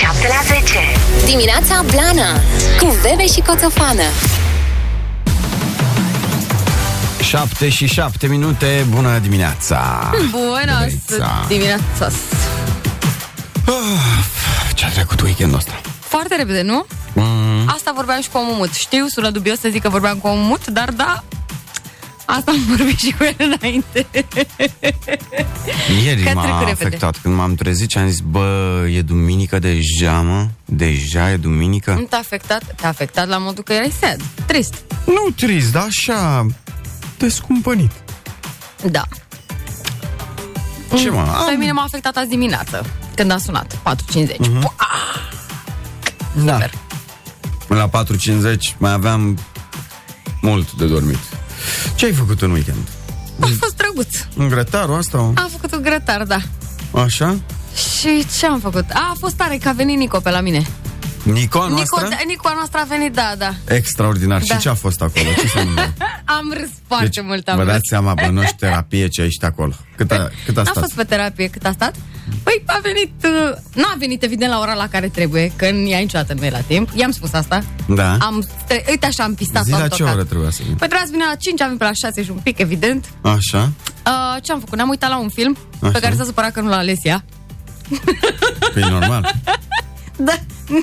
7 la 10. Dimineața Blana Cu Bebe și Coțofană 7 și 7 minute, bună dimineața! Bună Bunăița. dimineața! Ce-a trecut weekendul ăsta? Foarte repede, nu? Mm, Asta vorbeam și cu omul mut. Știu, sună dubios să zic că vorbeam cu omul mut, dar da, asta am vorbit și cu el înainte. ieri Că a m-a trecut repede. afectat când m-am trezit și am zis, bă, e duminică deja, mă? Deja e duminică? Nu te-a afectat? Te-a afectat la modul că erai sad, trist. Nu trist, dar așa, descumpănit. Da. Ce mă? Pe Am, mine m-a afectat azi dimineață, când a sunat, 4.50. Mhm. da. super. La 4.50 mai aveam mult de dormit. Ce ai făcut în weekend? A fost drăguț. În grătarul asta? Am făcut un grătar, da. Așa? Și ce am făcut? A, a fost tare că a venit Nico pe la mine. Nico a Nico, noastră? da, Nico a noastră a venit, da, da. Extraordinar. Da. Și ce a fost acolo? Ce se întâmplă? Am râs foarte mult, am Deci, vă râs. dați seama, bănoși terapie ce ești acolo. Cât a, cât a N-a stat? fost pe terapie cât a stat? Păi a venit, uh, nu a venit evident la ora la care trebuie, că ea niciodată nu e la timp. I-am spus asta. Da. Am, stre- uite așa am pistat Zi la ce autocat. oră trebuia să vin? Păi trebuia să vină la 5, am venit pe la 6 și un pic, evident. Așa? Uh, ce am făcut? Ne-am uitat la un film Așa. pe care s-a supărat că nu l-a ales ea. Păi normal. Da,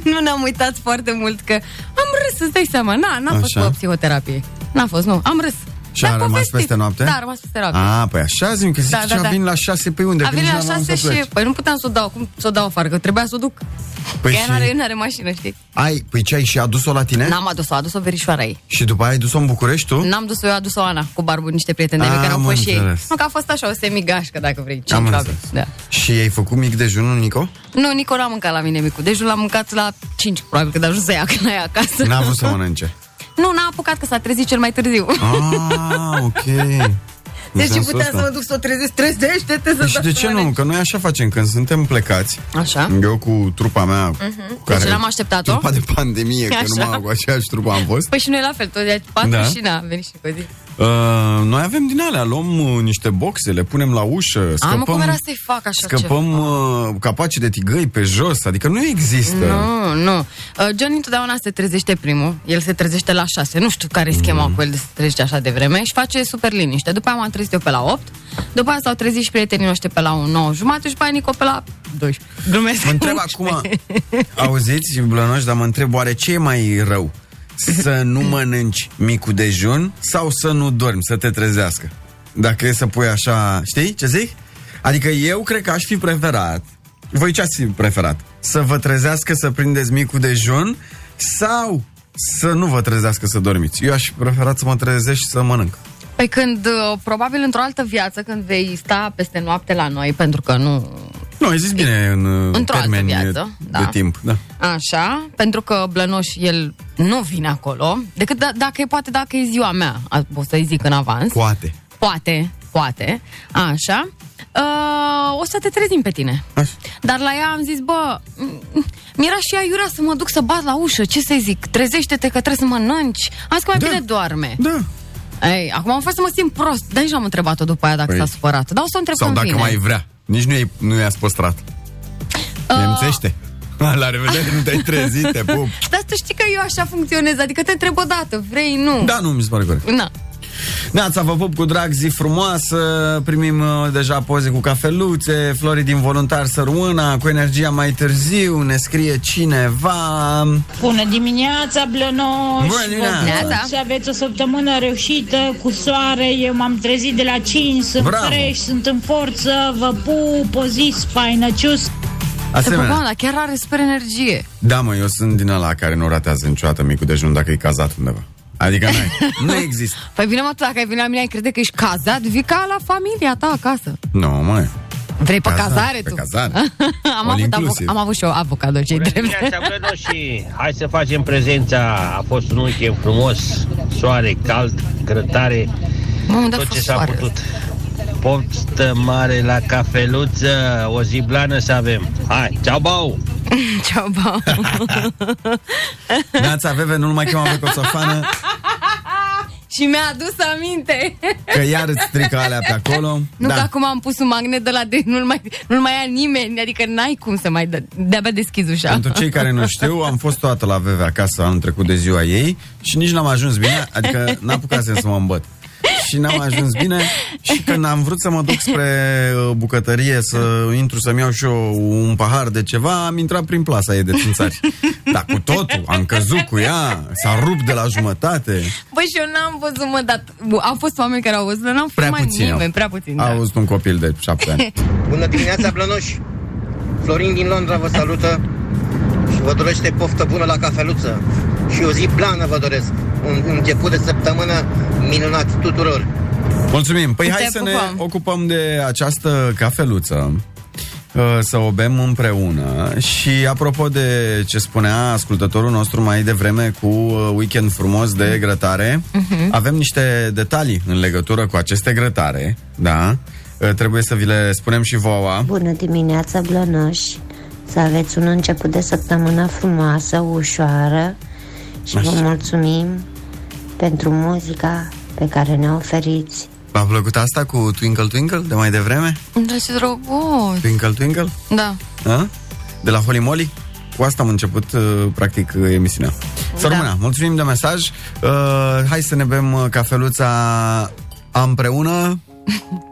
nu ne-am uitat foarte mult că am râs, îți dai seama. Na, n-a fost Așa. pe psihoterapie. N-a fost, nu. Am râs. Și Dar a rămas povestit. peste noapte? Da, a rămas peste noapte. A, păi așa zic, că zici Da, da, da, da, da. vin la șase pe unde? A Că venit nici la n-am 6 să pleci. și... Păi nu puteam să o dau, cum să o dau afară, că trebuia să o duc. Păi Păi ea și- n-are, n-are mașină, știi? Ai, păi ce ai și adus-o la tine? N-am adus-o, a adus-o verișoara ei. Și după aia ai dus-o în București tu? N-am dus-o eu, a dus-o Ana cu barbu, niște prieteni de Am mei care au fost și ei. înțeles. Nu, că a fost așa o semigașcă, dacă vrei. Am Cinci înțeles. oameni. Da. Și ai făcut mic dejunul, Nico? Nu, Nico n-a mâncat la mine micul. Deci l-am mâncat la 5, probabil, când a ajuns să ia când la ea acasă. N-a vrut să mănânce. Nu, n-a apucat că s-a trezit cel mai târziu. Ah, ok. În Deci și sensul putea ăsta. să mă duc să o trezesc, trezește-te să Păi și de ce nu? Că noi așa facem când suntem plecați. Așa. Eu cu trupa mea cu Deci n-am așteptat-o? Trupa de pandemie, că Așa. numai cu aceeași trupă am fost Păi și noi la fel, tot de patru Da. și n-a venit și cu zi. uh, Noi avem din alea Luăm uh, niște boxe, le punem la ușă A, mă, cum era Scăpăm, să-i fac așa scăpăm ceva? uh, capacii de tigăi pe jos Adică nu există Nu, nu. Uh, John întotdeauna se trezește primul. El se trezește la 6. Nu știu care e schema Mm. cu el de se trezește așa de vreme și face super liniște. După aia m-am trezit eu pe la 8. După aia s-au trezit și prietenii noștri pe la 9 jumate și după aia Nico pe la 12. Glumesc. Mă întreb acum Auziți, blănoși, dar mă întreb Oare ce e mai rău? Să nu mănânci micul dejun Sau să nu dormi, să te trezească Dacă e să pui așa Știi ce zic? Adică eu cred că aș fi preferat Voi ce ați fi preferat? Să vă trezească să prindeți micul dejun Sau să nu vă trezească să dormiți Eu aș prefera să mă trezesc și să mănânc Păi când, uh, probabil într-o altă viață, când vei sta peste noapte la noi, pentru că nu... Nu, ai zis bine în uh, Într-o altă termeni viață, de da. timp da. Așa, pentru că Blănoș, el nu vine acolo, decât da, dacă e, poate dacă e ziua mea, a- o să-i zic în avans. Poate Poate, poate, așa. Uh, o să te trezim pe tine. Așa. Dar la ea am zis, bă, m- mi-era și aiurea să mă duc să bat la ușă, ce să zic, trezește-te că trebuie să mănânci. Am zis că mai Da. bine doarme. Da Ei, acum am fost să mă simt prost, dar nici nu am întrebat-o după aia dacă Păi. s-a supărat. Dar o să o întreb Sau când dacă vine. mai vrea. Nici nu, e, nu i-ați păstrat. Uh, Nemțește. La revedere, nu te-ai trezit, te pup. Dar tu știi că eu așa funcționez, adică te întreb o dată, vrei, nu. Da, nu, mi se pare corect. Na. Neața, vă pup cu drag, zi frumoasă Primim uh, deja poze cu cafeluțe Flori din voluntar sărmâna Cu energia mai târziu Ne scrie cineva Bună dimineața, Blănoș! Bună dimineața! Vă urez Să aveți o săptămână reușită, cu soare. Eu m-am trezit de la 5, sunt Bravo! fresh, sunt în forță. Vă pup, o zi spainăcius. Te Asemenea pupam, dar chiar are super energie. Da, mă, eu sunt din ăla care nu ratează niciodată micul dejun Dacă e cazat undeva Adică n-ai, nu există Păi bine, mă, tu dacă ai venit la mine, ai crede că ești cazat, vii ca la familia ta acasă. Nu, mă Vrei pe Cazare, cazare pe tu? cazare. am, All avut inclusiv. avoc- am avut și eu avocado, ce Bună drept. dimineața, Blănoși! Hai să facem prezența. A fost un weekend frumos, soare, cald, grătare, Mă, unde a tot ce fost s-a soarele? putut. Postă mare la cafeluță, o zi blană să avem. Hai, ceau, bau! Ceau, bau. Neața, Veve, nu mai chema pe coțofană și mi-a adus aminte. Că iar îți strică alea pe acolo. Nu da. că acum am pus un magnet de la de nu-l mai, nu-l mai ia nimeni, adică n-ai cum să mai dă, de-abia deschizi ușa. Pentru cei care nu știu, am fost toată la VV acasă anul trecut de ziua ei și nici n-am ajuns bine, adică n-apucasem să mă îmbăt. Și n-am ajuns bine și când am vrut să mă duc spre uh, bucătărie să intru să-mi iau și eu un pahar de ceva, am intrat prin plasa ei de țânțari. Dar cu totul, am căzut cu ea, s-a rupt de la jumătate. Băi, și eu n-am văzut, mă, dar au fost oameni care au văzut, dar n-am Prea filmat puțin. nimeni, au. prea puțin, A da. auzit un copil de șapte ani. Bună dimineața, blănoși! Florin din Londra vă salută și vă dorește poftă bună la cafeluță. Și o zi plană vă doresc. Un început de săptămână minunat tuturor. Mulțumim. Păi Te hai să ne pupăm. ocupăm de această cafeluță uh, să o bem împreună și apropo de ce spunea ascultătorul nostru mai devreme cu uh, weekend frumos de grătare, avem niște detalii în legătură cu aceste grătare, da? Uh, Trebuie să vi le spunem și vouă. Bună dimineața, blănoși! Să aveți un început de săptămână frumoasă, ușoară și vă Așa. mulțumim pentru muzica pe care ne oferiți. V-a plăcut asta cu Twinkle Twinkle de mai devreme? Da, ce drăguț. Twinkle Twinkle? Da. A? De la Holy Moly? Cu asta am început, uh, practic, uh, emisiunea. Să Da. rămână. Mulțumim de mesaj. Uh, hai să ne bem uh, cafeluța împreună.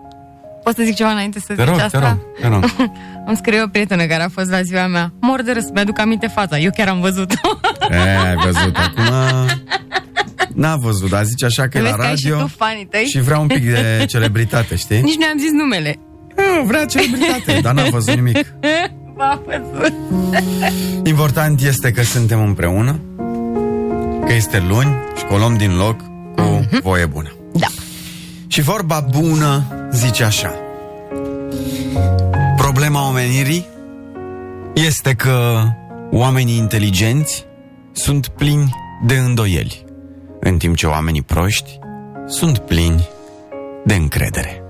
Pot să zic ceva înainte să Te zici rog, asta? te rog, te rog. Îmi scrie o prietenă care a fost la ziua mea. Mor de râs, mi-aduc aminte fața. Eu chiar am văzut-o. E, ai văzut acum... N-a văzut, dar zice așa că e Vezi la că ai și radio tu fanii tăi? și vrea un pic de celebritate, știi? Nici nu am zis numele. Nu, vrea celebritate, dar n-a văzut nimic. V-a văzut. Important este că suntem împreună, că este luni și că o luăm din loc cu voie bună. Da. Și vorba bună zice așa. Problema omenirii este că oamenii inteligenți sunt plini de îndoieli, în timp ce oamenii proști sunt plini de încredere.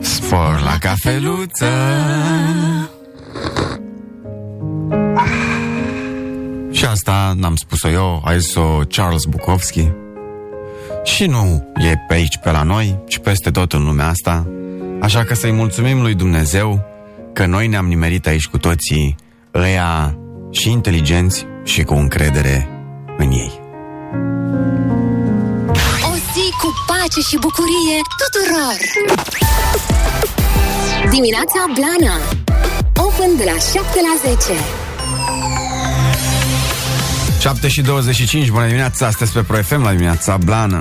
Spor la cafeluță Și asta n-am spus-o eu, a zis-o Charles Bukowski și nu e pe aici, pe la noi, ci peste tot în lumea asta. Așa că să-i mulțumim lui Dumnezeu că noi ne-am nimerit aici cu toții ăia și inteligenți și cu încredere în ei. O zi cu pace și bucurie tuturor! Dimineața Blana Open de la 7 la 10 7 și 25, bună dimineața, astăzi pe Pro FM la dimineața Blană.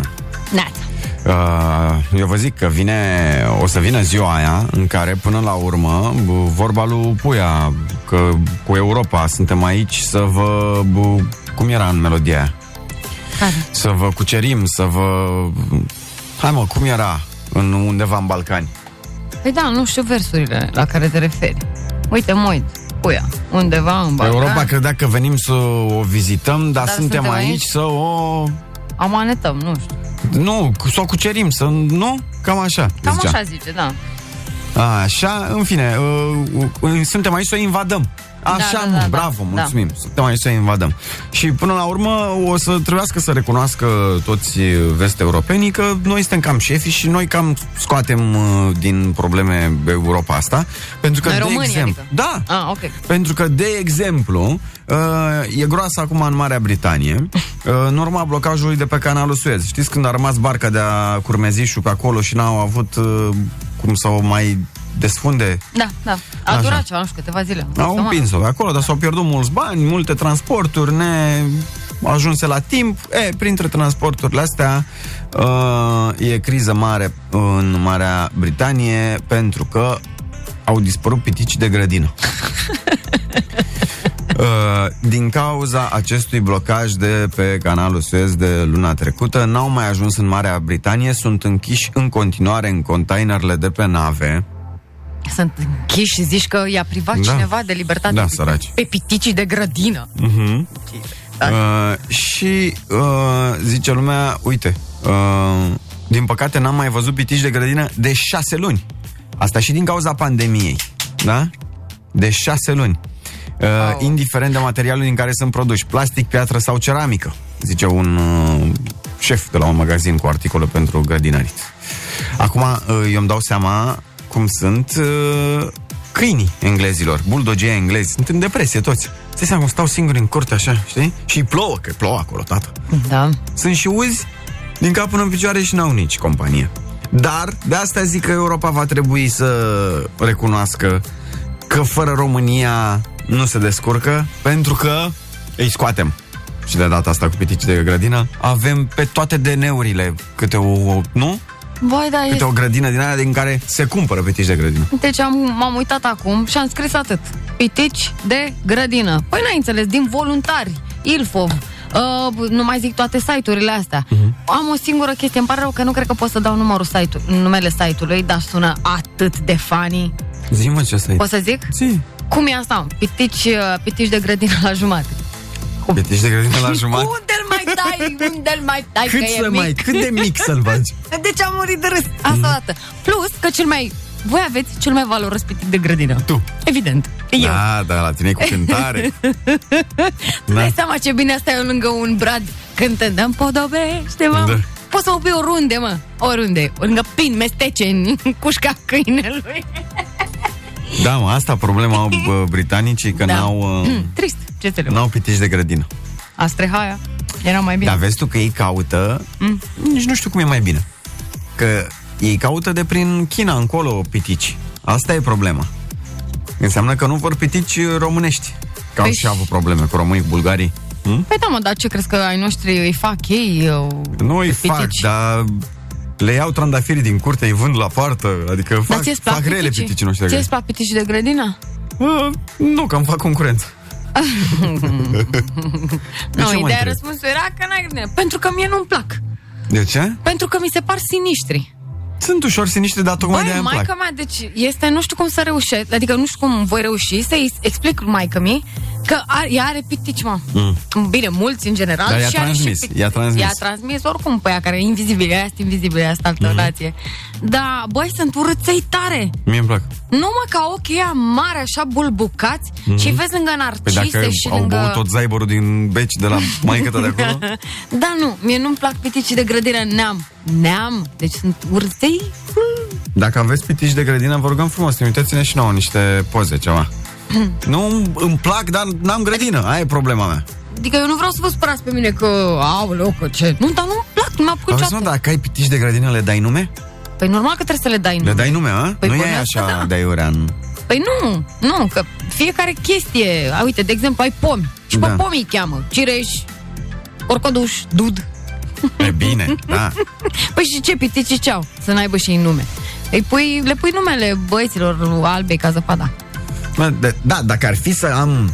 Neața. Uh, eu vă zic că vine, o să vină ziua aia în care până la urmă b- vorba lui Puia că cu Europa suntem aici să vă b- cum era în melodia aia? Care? Să vă cucerim, să vă hai mă, cum era în undeva în Balcani? Păi da, nu știu versurile la care te referi. Uite, mă uit. Uia, undeva în Balcan. Europa credea că venim să o vizităm, dar, Dar suntem, suntem aici, aici? să o Amanetăm, nu știu. nu, să o cucerim, să nu? Cam așa. Cam zicea. așa zice, da. Așa, în fine, uh, uh, suntem aici să o invadăm. Așa, Da, da, mă, da, bravo, da. mulțumim. Suntem aici să o invadăm. Și până la urmă o să trebuiască să recunoască toți vest-europenii că noi suntem cam șefi și noi cam scoatem uh, din probleme Europa asta. Pentru că, Noi de românii, exemplu, adică? da, Ah, ok. pentru că, de exemplu, uh, e groasă acum în Marea Britanie, uh, în urma blocajului de pe canalul Suez. Știți când a rămas barca de-a Curmezișul pe acolo și n-au avut uh, cum să o mai desfunde? Da, da. A Așa. durat ceva, nu știu, câteva zile. o Au săptămână. împins-o de acolo, dar s-au pierdut mulți bani, multe transporturi, ne ajunse la timp. E, printre transporturile astea uh, e criză mare în Marea Britanie pentru că au dispărut pitici de grădină. Uh, din cauza acestui blocaj de pe canalul Suez de luna trecută, n-au mai ajuns în Marea Britanie, sunt închiși în continuare în containerele de pe nave. Sunt închiși și zici că i-a privat Da. cineva de libertate Da, pe- săraci. pe piticii de grădină. Uh-huh. Da. Uh, și uh, zice lumea, uite, uh, din păcate n-am mai văzut pitici de grădină de șase luni. Asta și din cauza pandemiei, da? De șase luni. Uh, Wow. Indiferent de materialul din care sunt produși, plastic, piatră sau ceramică, zice un uh, șef de la un magazin cu articole pentru grădinarit. Acum, uh, eu îmi dau seama cum sunt uh, câinii englezilor, buldogii englezi. Sunt în depresie toți. Stai seama cum stau singuri în curte așa, știi? Și plouă, că plouă acolo, tată. Da. Sunt și uzi din cap până în picioare și n-au nici companie. Dar, de asta zic că Europa va trebui să recunoască că fără România nu se descurcă, pentru că îi scoatem. Și de data asta cu pitici de grădină, avem pe toate DN-urile câte o, nu? Voi, da, Câte este... o grădină din aia din care se cumpără pitici de grădină. Deci am, m-am uitat acum și am scris atât. Pitici de grădină. Păi n-ai înțeles, din voluntari, Ilfov, uh, nu mai zic toate site-urile astea. Mhm. Uh-huh. Am o singură chestie, îmi pare rău că nu cred că pot să dau numărul site numele site-ului, dar sună atât de funny. Zi-mă ce asta e. Pot să zic? Zi. Cum e asta? Pitici, uh, pitici de grădină la jumate. Pitici de grădină la jumătate. Unde-l mai dai? Unde-l mai dai? Cât că să e mai, mic? cât de mic să-l faci? Deci am murit de râs. Asta mm. dată. Plus că cel mai... Voi aveți cel mai valoros pitic de grădină. Tu. Evident. Eu. Da, da, la tine e cu cântare. Tu dai seama ce bine asta eu lângă un brad cântând Îmi podobește, mă. Da. Poți să o pui oriunde, mă. Oriunde. Lângă pin, mesteceni, cușca câinelui. Da, mă, asta problema au bă, britanicii, că Da. n-au, uh, Trist. Ce să le n-au pitici de grădină. Astrehaia. Era mai bine. Dar vezi tu că ei caută, mm. nici nu știu cum e mai bine, că ei caută de prin China încolo pitici. Asta e problema. Înseamnă că nu vor pitici românești. Că au Păi și avut probleme cu românii, cu bulgarii. Hm? Păi da, mă, dar ce crezi că ai noștri îi fac ei? Eu, Nu îi pitici? fac, dar le iau trandafirii din curte, îi vând la poartă, adică Dar fac, ție-ți plac fac rele piticii? piticii noștri. de Ție-ți plac pitici de grădină? grădină. Uh, nu, că îmi fac concurență. De nu, ce mă ideea întreb? răspunsului era că n-ai grădină. Pentru că mie nu-mi plac. De ce? Pentru că mi se par siniștri. Sunt ușor siniște, dar tocmai de Băi, aia îmi plac. maica mea, deci este, nu știu cum să reușesc, adică nu știu cum voi reuși să-i explic maica mi că are, ea are pitici, mă. Mm. Bine, mulți în general. Dar i-a și are și transmis, pitici. i-a transmis. I-a transmis oricum pe ea care e invizibilă, ea este invizibilă, ea este altă Mhm. relație. Dar, băi, sunt urâței tare. Mie îmi plac. Nu mă, ca ochii ăia mari, așa bulbucați și vezi lângă Păi narcise dacă și au lângă... băut tot zaiborul din beci de la maică de acolo, Da, nu, mie nu-mi plac piticii de grădină neam. Neam, deci sunt urței. dacă aveți pitici de grădină, vă rugăm frumos, trimiteți-ne și nouă niște poze, ceva. nu îmi plac, dar n-am grădină, aia e problema mea. Adică eu nu vreau să vă spărați pe mine că, aoleu, că ce... Nu, dar nu-mi plac, nu m-a plăcut Auzi, mă, niciodată. dacă ai pitici de grădină, le dai nume? Păi normal că trebuie să le dai nume. Le dai nume, a? Păi nu e bănuiesc așa că da. de aiurea în... Păi nu, nu, că fiecare chestie... A, uite, de exemplu, ai pomi. Și pe Da. pomi îi cheamă. Cireș, orcoduș, dud. E bine, da. Păi și ce pitici ce au? Să n-aibă și ei nume. Îi pui, le pui numele băieților albei ca zăpada. Mă, de, da, dacă ar fi să am,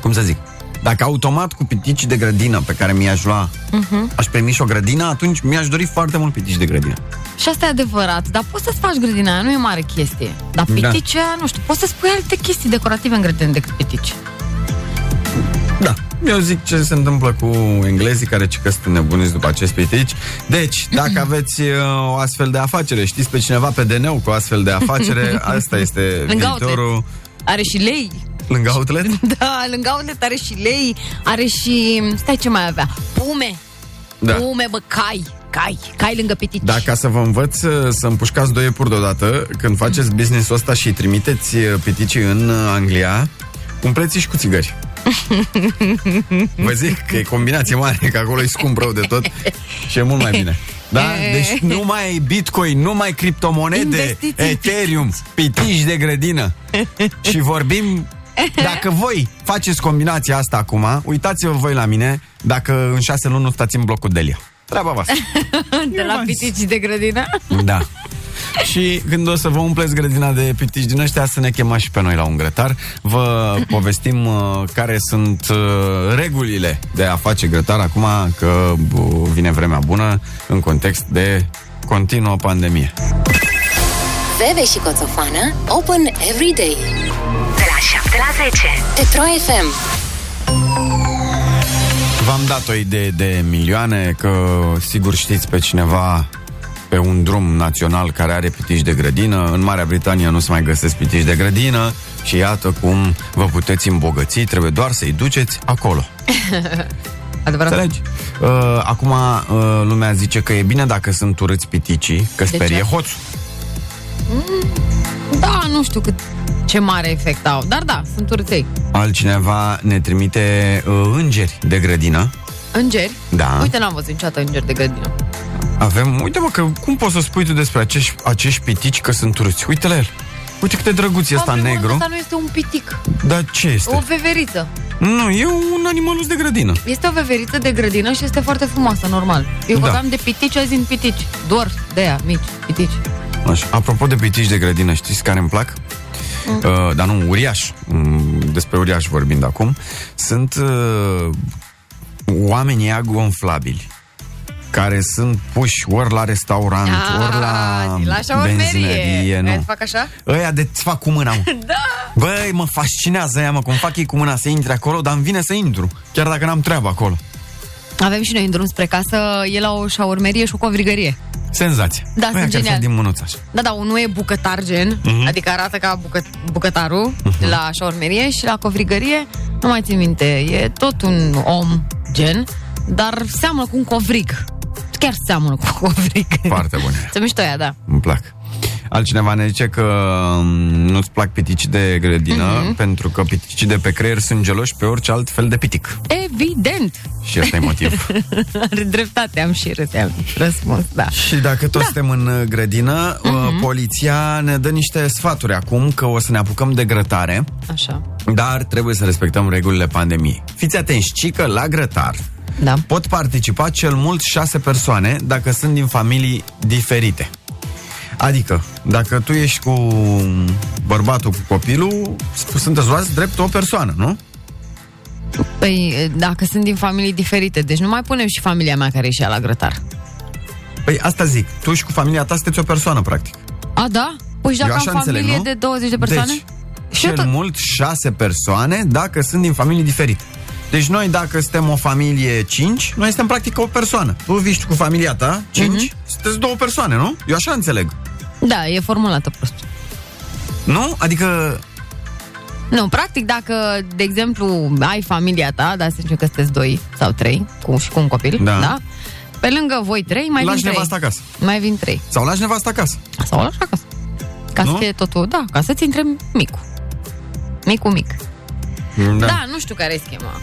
cum să zic, dacă automat cu pitici de grădină pe care mi-aș lua, uh-huh. aș primi și o grădină, atunci mi-aș dori foarte mult pitici de grădină. Și asta e adevărat, dar poți să-ți faci grădina aia, nu e mare chestie. Dar Da. pitici, aia, nu știu, poți să spui alte chestii decorative în grădină decât pitici. Da, eu zic ce se întâmplă cu englezii care ci că sunt nebuniți după acest pitici. Deci, dacă aveți uh, o astfel de afacere, știți pe cineva pe DN cu o astfel de afacere, asta este Lângă viitorul. outlet. Are și lei. Lângă outlet? Da, lângă outlet are și lei, are și... Stai ce mai avea? Pume. Da. Pume, bă, cai. Cai. Cai lângă pitici. Da, ca să vă învăț uh, să împușcați doi iepuri deodată, când faceți business-ul ăsta și trimiteți uh, piticii în uh, Anglia, umpleți și cu țigări. Vă zic că e combinație mare, că acolo e scump rău de tot și e mult mai bine. Da? Deci nu mai Bitcoin, nu mai criptomonede, Investiții în Ethereum, pitici de grădină. Și vorbim dacă voi faceți combinația asta acum, uitați-vă voi la mine dacă în șase luni nu stați în blocul Delia. Treaba voastră. de la v-am zis. pitici de grădină. Da. Și când o să vă umpleți grădina de pitici din ăștia, să ne chemați și pe noi la un grătar. Vă povestim uh, care sunt uh, regulile de a face grătar acum că uh, vine vremea bună în context de continuă pandemie. Bebe și Coțofană Open every day De la 7 la 10. Pe Pro FM V-am dat o idee de milioane, că sigur știți pe cineva pe un drum național care are pitici de grădină. În Marea Britanie nu se mai găsesc pitici de grădină și iată cum vă puteți îmbogăți, trebuie doar să-i duceți acolo. Adevărat. Înțelegi? Uh, acum uh, lumea zice că e bine dacă sunt urâți piticii, că sperie ce? hoțul. Da, nu știu cât ce mare efect au. Dar da, sunt urței. Altcineva ne trimite uh, îngeri de grădină. Îngeri? Da. Uite, n-am văzut niciodată îngeri de grădină. Avem, uite mă, că cum poți să spui tu despre acești, acești pitici că sunt urâți? Uite la el. Uite cât de drăguț e ăsta În primul rând, negru. Asta nu este un pitic. Dar ce este? O veveriță. Nu, e un animalus de grădină. Este o veveriță de grădină și este foarte frumoasă, normal. Eu Da. vorbeam de pitici, azi în pitici. Doar de aia, mici, pitici. Așa. Apropo de pitici de grădină, știți care îmi plac? Mm. Uh, dar nu, uriaș. Mm, despre uriaș vorbind acum. Sunt uh, oamenii ăia gonflabili care sunt puși ori la restaurant, ori la, Ah, la șaurmerie. benzinărie. Aia Nu. îți fac așa? Ăia de-ți fac cu mâna, mă. Da. Băi, mă fascinează ăia, mă, cum fac ei cu mâna să intre acolo, dar îmi vine să intru, chiar dacă n-am treabă acolo. Avem și noi în drum spre casă, e la o șaurmerie și o covrigărie. Senzație. Da, Ăia sunt care genial. fac din mânuță așa. Da, da, unul e bucătar gen, Mhm. adică arată ca bucă, bucătarul la șaurmerie și la covrigărie, nu mai țin minte, e tot un om gen, dar seamănă cu un covrig. Chiar seamănă cu un covrig. Foarte bune. Se mișto aia, da. Îmi plac. Altcineva ne zice că m, nu-ți plac piticii de grădină Mhm. pentru că piticii de pe creier sunt geloși pe orice alt fel de pitic. Evident! Și ăsta e motiv. Are dreptate, am și râs, am răspuns, da. și dacă toți suntem în uh, grădină, uh, poliția ne dă niște sfaturi acum că o să ne apucăm de grătare, Așa. dar trebuie să respectăm regulile pandemiei. Fiți atenți, ci că la grătar Da. pot participa cel mult șase persoane dacă sunt din familii diferite. Adică, dacă tu ești cu bărbatul, cu copilul, sunteți luați drept o persoană, nu? Păi, dacă sunt din familii diferite, deci nu mai punem și familia mea care e și ea la grătar. Păi asta zic, tu și cu familia ta sunteți o persoană, practic. A, da? Păi și dacă Eu așa am familie înțeleg, nu? de 20 de persoane? Deci, și eu cel tot... mult șase persoane dacă sunt din familii diferite. Deci noi, dacă suntem o familie 5, noi suntem practic o persoană. Tu vii și cu familia ta, 5, Mhm. uh-huh. sunteți două persoane, nu? Eu așa înțeleg. Da, e formulată prost. Nu? Adică Nu, practic, dacă, de exemplu, ai familia ta, dar să zicem că sunteți doi sau trei, cu, și cu un copil, Da. da? Pe lângă voi trei, mai lași vin trei. nevasta acasă. Mai vin trei. Sau lași nevasta acasă. Sau o lași acasă. Ca Nu? să fie totul, da, ca să-ți intre micul. Micul mic. Da, da nu știu care e schema.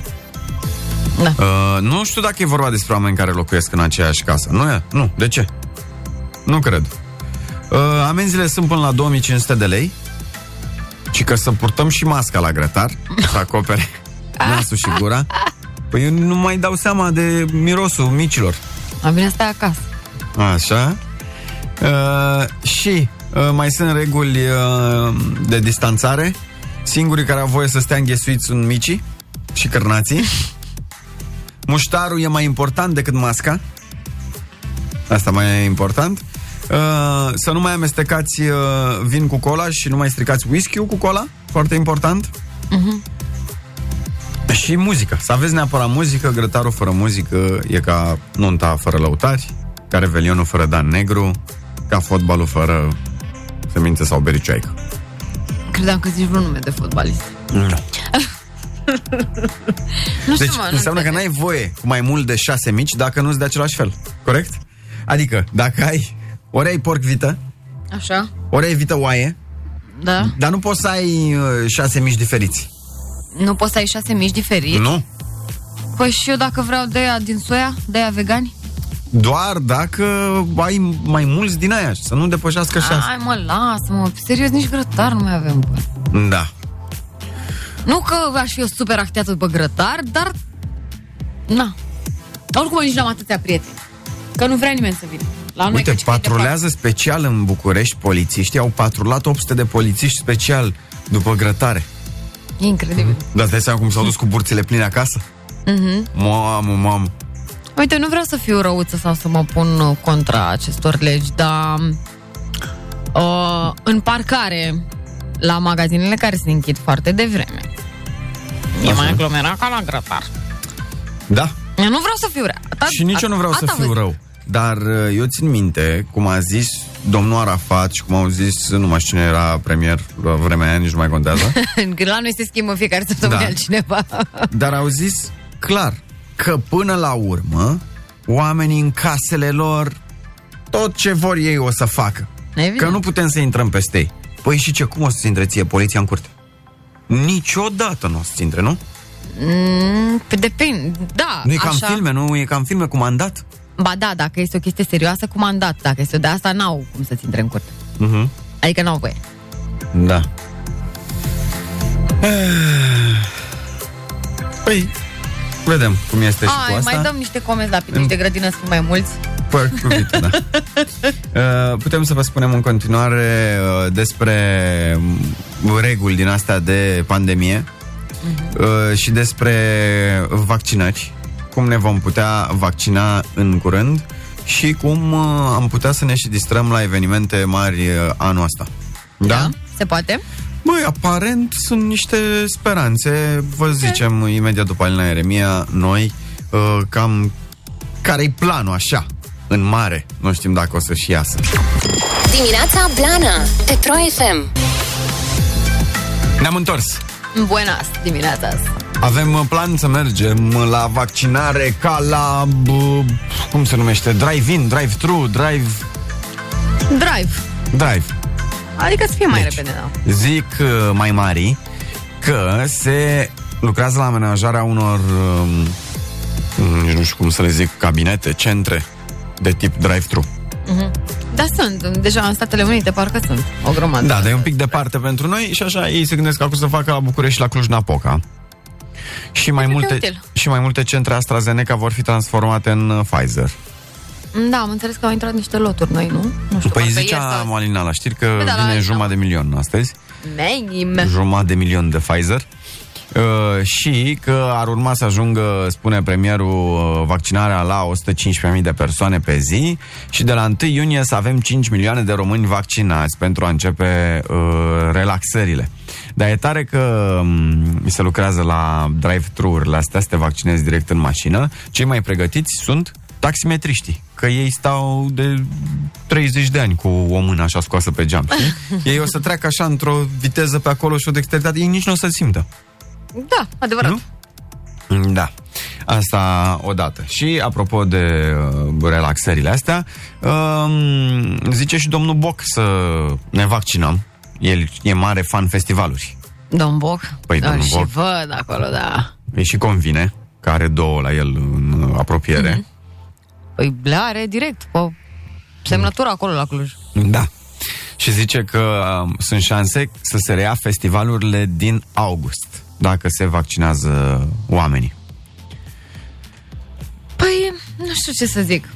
Da. Uh, nu știu dacă e vorba despre oameni care locuiesc în aceeași casă. Nu e? Nu. De ce? Nu cred. Uh, amenziile sunt până la 2500 de lei și că să purtăm și masca la grătar, să acopere nasul și gura. Păi eu nu mai dau seama de mirosul micilor. Am bine stai acasă. Așa. Uh, și uh, mai sunt reguli uh, de distanțare. Singurii care au voie să stea înghesuiți sunt micii și cărnații. Muștarul e mai important decât masca. Asta mai e important. Uh, să nu mai amestecați uh, vin cu cola și nu mai stricați whisky cu cola. Foarte important. Și muzică. Să aveți neapărat muzică. Grătarul fără muzică e ca nunta fără lăutari, ca revelionul fără dan negru, ca fotbalul fără semințe sau bericioaică. Credeam că zici vreun nume de fotbalist. Nu. Nu știu, Deci mă, nu înseamnă că înțeleg. n-ai voie cu mai mult de șase mici dacă nu-ți de același fel. Corect? Adică, dacă ai ori ai porc vită, Așa, ori ai vită oaie, da. dar nu poți să ai uh, șase mici diferiți. Nu poți să ai șase mici diferiți? Nu? Păi și eu dacă vreau de aia din soia, de aia vegani? Doar dacă ai mai mulți din aia, să nu depășească șase. Ai mă, lasă-mă, serios, nici grătar nu mai avem, bă. Da. Nu că aș fi o super acteată după grătar, dar... Na. Oricum nici n-am atâția prieteni. Că nu vrea nimeni să vină. La noi Uite, că cei de patrulează special în București polițiștii, au patrulat 800 de polițiști special după grătare. departe. Incredibil. Dar îți dai seama cum s-au dus cu burțile pline acasă? Mhm. Mamă, mamă. Uite, nu vreau să fiu răuță sau să mă pun uh, contra acestor legi, dar uh, în parcare, la magazinele care se închid foarte devreme, e mai aglomerat ca la grătar. Da, Eu nu vreau să fiu rea. Ata, și nici eu nu vreau să ata fiu vă zic. rău. Dar uh, eu țin minte, cum a zis domnul Arafat și cum au zis, nu mai știu cine era premier la vremea aia, nici nu mai contează, Că la noi se schimbă fiecare săptămână Da. altcineva. dar au zis clar că până la urmă oamenii în casele lor tot ce vor ei o să facă. Evident. Că nu putem să intrăm peste ei. Păi și ce, cum o să-ți intre ție poliția în curte? Niciodată nu o să-ți intre, nu? Mm, depinde, da. Nu e ca așa. în filme, nu e ca în filme cu mandat? Ba da, dacă este o chestie serioasă, cu mandat. Dacă este de asta, n-au cum să-ți intre în curte. Uh-huh. Adică n-au voie. Da. Păi, vedem cum este și cu Ai, asta. mai dăm niște comenzi la picnici de grădină să fim mai mulți. Păr cu vită, da. Uh, Putem să vă spunem în continuare uh, despre mm, reguli din astea de pandemie uh, și despre vaccinări, cum ne vom putea vaccina în curând și cum uh, am putea să ne și distrăm la evenimente mari uh, anul ăsta. Da? Se poate? Băi, aparent sunt niște speranțe, vă zicem imediat după Alina Eremia, noi, uh, cam care-i planul așa, în mare. Nu știm dacă o să-și iasă. Dimineața Blana Pe Pro FM Ne-am întors. Buenas dimineața asta. Avem uh, plan să mergem la vaccinare ca la, bă, cum se numește, drive-in, drive-thru, drive, Drive. drive. Adică să fie mai Deci. repede, da. Zic uh, mai mari că se lucrează la amenajarea unor, um, nici nu știu cum să le zic, cabinete, centre de tip drive-thru. Da, sunt. Deja în Statele Unite parcă sunt. O grămadă. Da, dar e un pic departe pentru noi și așa ei se gândesc acum să facă la București și la Cluj-Napoca. Și mai, Foarte multe, util. și mai multe centre AstraZeneca vor fi transformate în uh, Pfizer. Da, am înțeles că au intrat niște loturi noi, nu? Nu știu, Păi parcă zicea ieri sau- Malina la știri că Păi da, la vine Alina. jumătate de milion astăzi. Menim. jumătate de milion de Pfizer uh, și că ar urma să ajungă, spune premierul, uh, vaccinarea la 115.000 de persoane pe zi și de la 1 iunie să avem 5 milioane de români vaccinați pentru a începe uh, relaxările. Dar e tare că um, se lucrează la drive-thru-urile astea, să te vaccinezi direct în mașină. Cei mai pregătiți sunt taximetriștii, că ei stau de 30 de ani cu o mână așa scoasă pe geam, știi? Ei o să treacă așa într-o viteză pe acolo și o dexteritate, ei nici nu o să simtă. Da, adevărat. Nu? Da. Asta odată. Și apropo de uh, relaxările astea, um, zice și domnul Boc să ne vaccinăm. El e mare fan festivaluri. Domn Boc. Păi, da, domnul și Boc. văd acolo, da. Îi și convine, că are două la el în uh, apropiere. Mhm. Păi le are direct, cu semnătură acolo la Cluj. Da. Și zice că um, sunt șanse să se reia festivalurile din august, dacă se vaccinează oamenii. Păi, nu știu ce să zic.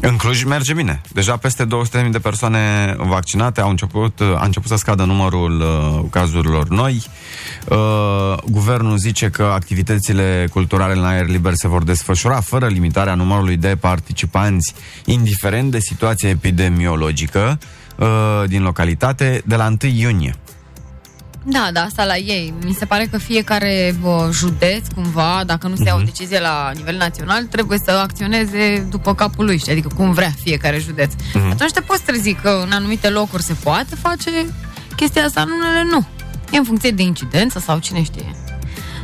În Cluj merge bine. Deja peste 200.000 de persoane vaccinate au început, a început să scadă numărul uh, cazurilor noi. Uh, guvernul zice că activitățile culturale în aer liber se vor desfășura fără limitarea numărului de participanți, indiferent de situația epidemiologică uh, din localitate, de la 1 iunie. Da, da, asta la ei. Mi se pare că fiecare bă, județ, cumva, dacă nu se ia o decizie la nivel național, trebuie să acționeze după capul lui, știi? adică cum vrea fiecare județ. Atunci te poți trezi că în anumite locuri se poate face chestia asta, în unele nu. E în funcție de incidență sau cine știe.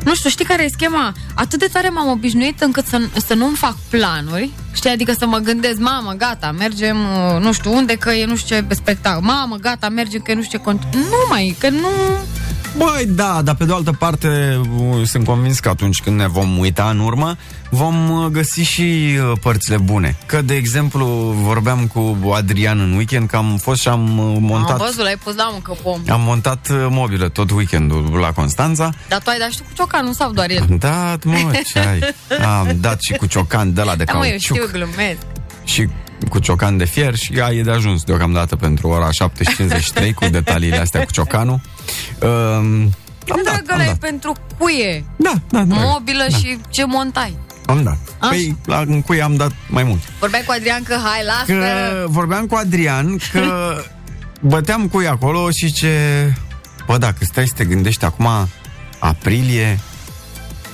Nu știu, știi care e schema? Atât de tare m-am obișnuit încât să, să nu-mi fac planuri, știi, adică să mă gândesc, mamă, gata, mergem, uh, nu știu unde, că e nu știu ce spectacol, mamă, gata, mergem, că e nu știu ce cont... Nu mai, că nu... Băi, da, dar pe de altă parte uh, sunt convins că atunci când ne vom uita în urmă, vom uh, găsi și uh, părțile bune. Că, de exemplu, vorbeam cu Adrian în weekend că am fost și am uh, Am montat... văzut, l-ai pus la un căpom. Am montat uh, mobilă tot weekendul la Constanța. Dar tu ai dat și tu cu ciocanul sau doar el? Am dat, mă, ce ai? Am dat și cu ciocan de la de Da, mă, eu cauciuc știu, glumesc. și cu ciocan de fier și ea e de ajuns deocamdată pentru ora 7.53 cu detaliile astea cu ciocanul. Um, am dat, Dragă, am e dat. pentru cuie, Da, da, da. mobilă da. și ce montai. Am dat. Așa. Păi, la, în cui am dat mai mult. Vorbeai cu Adrian că hai, lasă. Că vorbeam cu Adrian că băteam cui acolo și ce... Bă, dacă stai să te gândești acum, aprilie,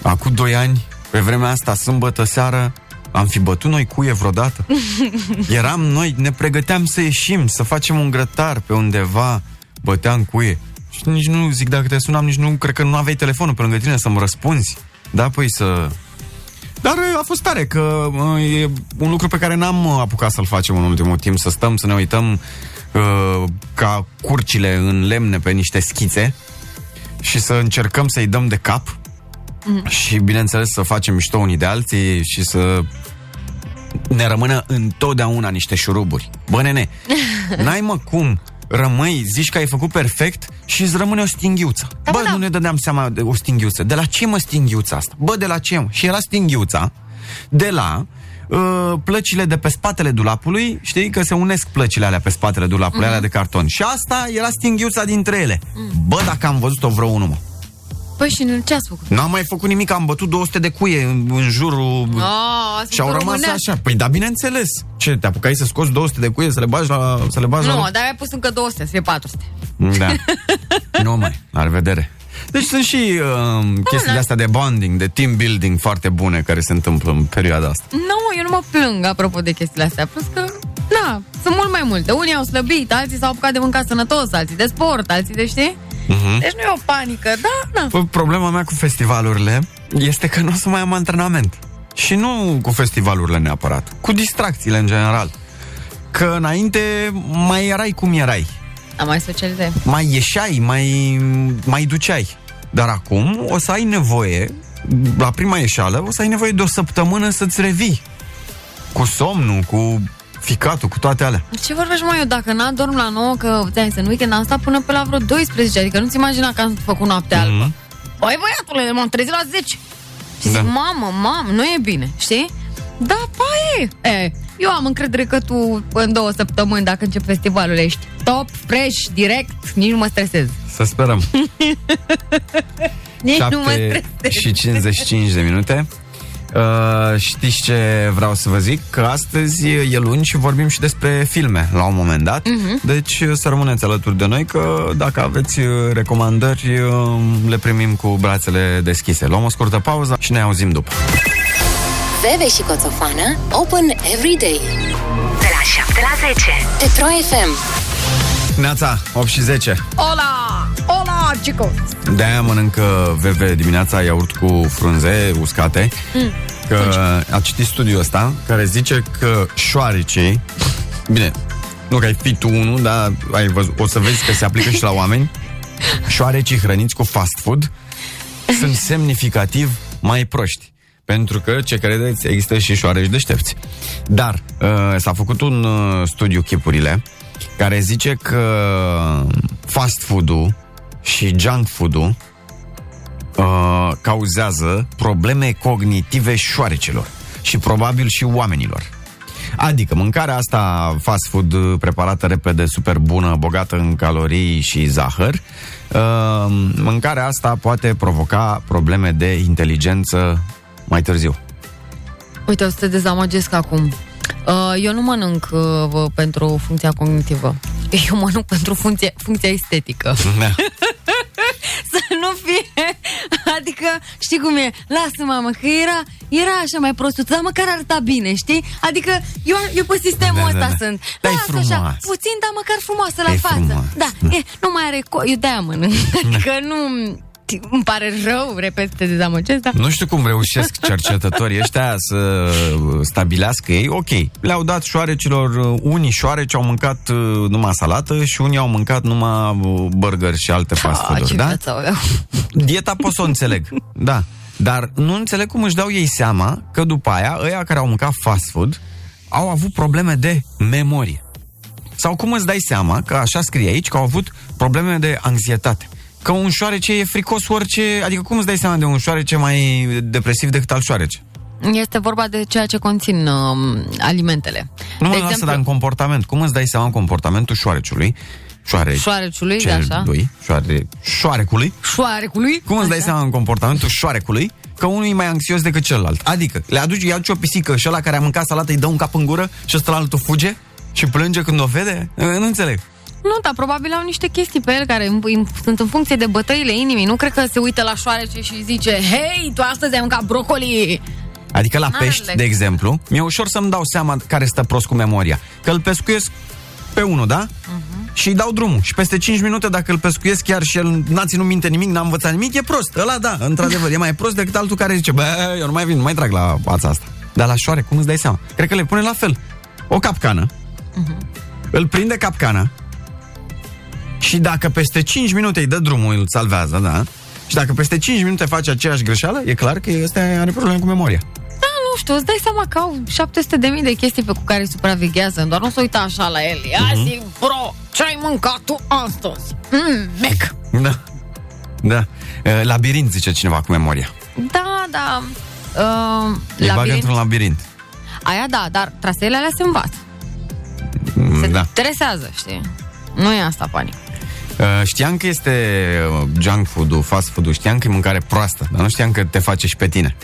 acum 2 ani, pe vremea asta, sâmbătă seară, am fi bătut noi cuie vreodată. Eram noi, ne pregăteam să ieșim, să facem un grătar pe undeva, băteam cuie. Și nici nu, zic, dacă te sunam, nici nu, cred că nu aveai telefonul pe lângă tine să-mi răspunzi. Da, păi să... Dar uh, a fost tare, că uh, e un lucru pe care n-am uh, apucat să-l facem în ultimul timp, să stăm, să ne uităm uh, ca curcile în lemne pe niște schițe și să încercăm să-i dăm de cap Mm. și, bineînțeles, să facem mișto unii de alții și să ne rămână întotdeauna niște șuruburi. Bă, nene, n-ai mă cum rămâi, zici că ai făcut perfect și îți rămâne o stinghiuță. Da, Bă, bă, da. nu ne dădeam seama de o stinghiuță. De la ce mă stinghiuța asta? Bă, de la ce? mă? Și era stinghiuța de la uh, plăcile de pe spatele dulapului, știi că se unesc plăcile alea pe spatele dulapului, alea de carton. Și asta era stinghiuța dintre ele. Bă, dacă am văzut-o vreo unul, mă. Păi și în ce ați făcut? N-am mai făcut nimic, am bătut 200 de cuie în, în jurul... Oh, și au rămas așa. Păi da, bineînțeles. Ce, te apucai să scoți 200 de cuie, să le bagi la... Să le bagi Nu, la... dar ai pus încă 200, să fie 400. Da. nu mai, la revedere. Deci sunt și uh, chestiile da. astea de bonding, de team building foarte bune care se întâmplă în perioada asta. Nu, eu nu mă plâng apropo de chestiile astea. Plus că, na, sunt mult mai multe. Unii au slăbit, alții s-au apucat de mâncat sănătos, alții de sport, alții de știi? Uh-huh. Deci nu e o panică, da, na. Păi, problema mea cu festivalurile este că nu o să mai am antrenament. Și nu cu festivalurile neapărat, cu distracțiile în general. Că înainte mai erai cum erai. Am mai socializat. mai ieșai, mai, mai duceai. Dar acum o să ai nevoie, la prima ieșeală, o să ai nevoie de o săptămână să-ți revii. Cu somnul, cu ficatul, cu toate alea. Ce vorbești mai eu dacă n-am dorm la 9, că ți în weekend am stat până pe la vreo 12, adică nu-ți imagina că am făcut noapte Mhm. albă. Băi, băiatule, m-am trezit la 10. Și zic, Da. mamă, mamă, nu e bine, știi? Da, pa e. e. Eu am încredere că tu în două săptămâni, dacă încep festivalul, ești top, fresh, direct, nici nu mă stresez. Să sperăm. Nici nu mă 7 stresez. și 55 de minute. Uh, știți ce vreau să vă zic? Că astăzi e luni și vorbim și despre filme la un moment dat. Mhm. Deci să rămâneți alături de noi că dacă aveți uh, recomandări uh, le primim cu brațele deschise. Luăm o scurtă pauză și ne auzim după. Bebe și Coțofană Open every day De la 7 la 10. Pe Pro FM Neața, 8 și 10. Hola! Hola, chicos! De-aia mănâncă VV dimineața iaurt cu frunze uscate. Mm. Că a citit studiul ăsta care zice că șoarecii, bine, nu că ai fi tu unul, dar ai văzut, o să vezi că se aplică și la oameni. Șoarecii hrăniți cu fast food sunt semnificativ mai proști. Pentru că, ce credeți, există și șoareci deștepți. Dar uh, s-a făcut un uh, studiu chipurile care zice că fast food-ul și junk food-ul uh, cauzează probleme cognitive șoarecilor și probabil și oamenilor. Adică mâncarea asta fast food uh, preparată repede, super bună, bogată în calorii și zahăr, uh, mâncarea asta poate provoca probleme de inteligență mai târziu. Uite, o să te dezamăgesc acum. Uh, eu nu mănânc uh, pentru funcția cognitivă. Eu mănânc pentru funcție, funcția estetică. Da. Să nu fie... Adică, știi cum e? Lasă, mamă, că era, era așa mai prostuț, dar măcar arăta bine, știi? Adică, eu, eu pe sistemul Da, da, ăsta da. sunt. Dar e Lasă frumoasă. așa, puțin, dar măcar frumoasă la E față. frumoasă, Da, da. E, nu mai are... Co- eu de-aia mănânc. Adică nu... Îmi pare rău, repet, te dezamăgesc, dar... Nu știu cum reușesc cercetătorii ăștia să stabilească ei. Ok, le-au dat șoarecilor, unii șoareci au mâncat uh, numai salată și unii au mâncat numai uh, burger și alte fast Ah, food-uri, ce da? viață aveau. Dieta pot să o înțeleg, da. Dar nu înțeleg cum își dau ei seama că după aia, ăia care au mâncat fast food, au avut probleme de memorie. Sau cum îți dai seama, că așa scrie aici, că au avut probleme de anxietate. Că un șoarece e fricos orice... Adică cum îți dai seama de un șoarece mai depresiv decât al șoarece? Este vorba de ceea ce conțin uh, alimentele. Nu mă de lasă, dar în comportament. Cum îți dai seama în comportamentul șoareciului? Șoare... Șoareciului, de așa. celui, șoare... Șoarecului? șoarecului. Cum îți dai Așa. seama în comportamentul șoarecului că unul e mai anxios decât celălalt? Adică, le aduci, îi aduci o pisică și ăla care a mâncat salată îi dă un cap în gură și ăsta altul fuge și plânge când o vede? Eh, Nu înțeleg. Nu, dar probabil au niște chestii pe el care îm- îm- sunt în funcție de bătăile inimii. Nu cred că se uită la șoarece și zice Hei, tu astăzi ai mâncat brocoli! Adică la N-are pești, leg. de exemplu, mi-e ușor să-mi dau seama care stă prost cu memoria. Că îl pescuiesc pe unul, da? Mhm. și îi dau drumul. Și peste 5 minute, dacă îl pescuiesc chiar și el n-a ținut minte nimic, n-a învățat nimic, e prost. Ăla da, într-adevăr, e mai prost decât altul care zice, bă, eu nu mai vin, nu mai trag la fața asta. Dar la șoare, cum îți dai seama? Cred că le pune la fel. O capcană, îl prinde capcana și dacă peste 5 minute îi dă drumul, îl salvează, da? Și dacă peste 5 minute face aceeași greșeală, e clar că ăsta are probleme cu memoria. Da, nu știu, îți dai seama că au 700 de mii de chestii pe cu care supraveghează, doar nu se uită așa la el. Ia Mhm. zi, bro, ce ai mâncat tu astăzi? Mm, mec. Da. Da. Uh, Labirint, zice cineva cu memoria. Da, da. Uh, Îi bagă labirint. într-un labirint. Aia da, dar traseele alea se învață. Mm, Se Da. stresează, știi? Nu e asta panic. Uh, știam că este uh, junk food-ul, fast food-ul, știam că e mâncare proastă, dar nu știam că te face și pe tine.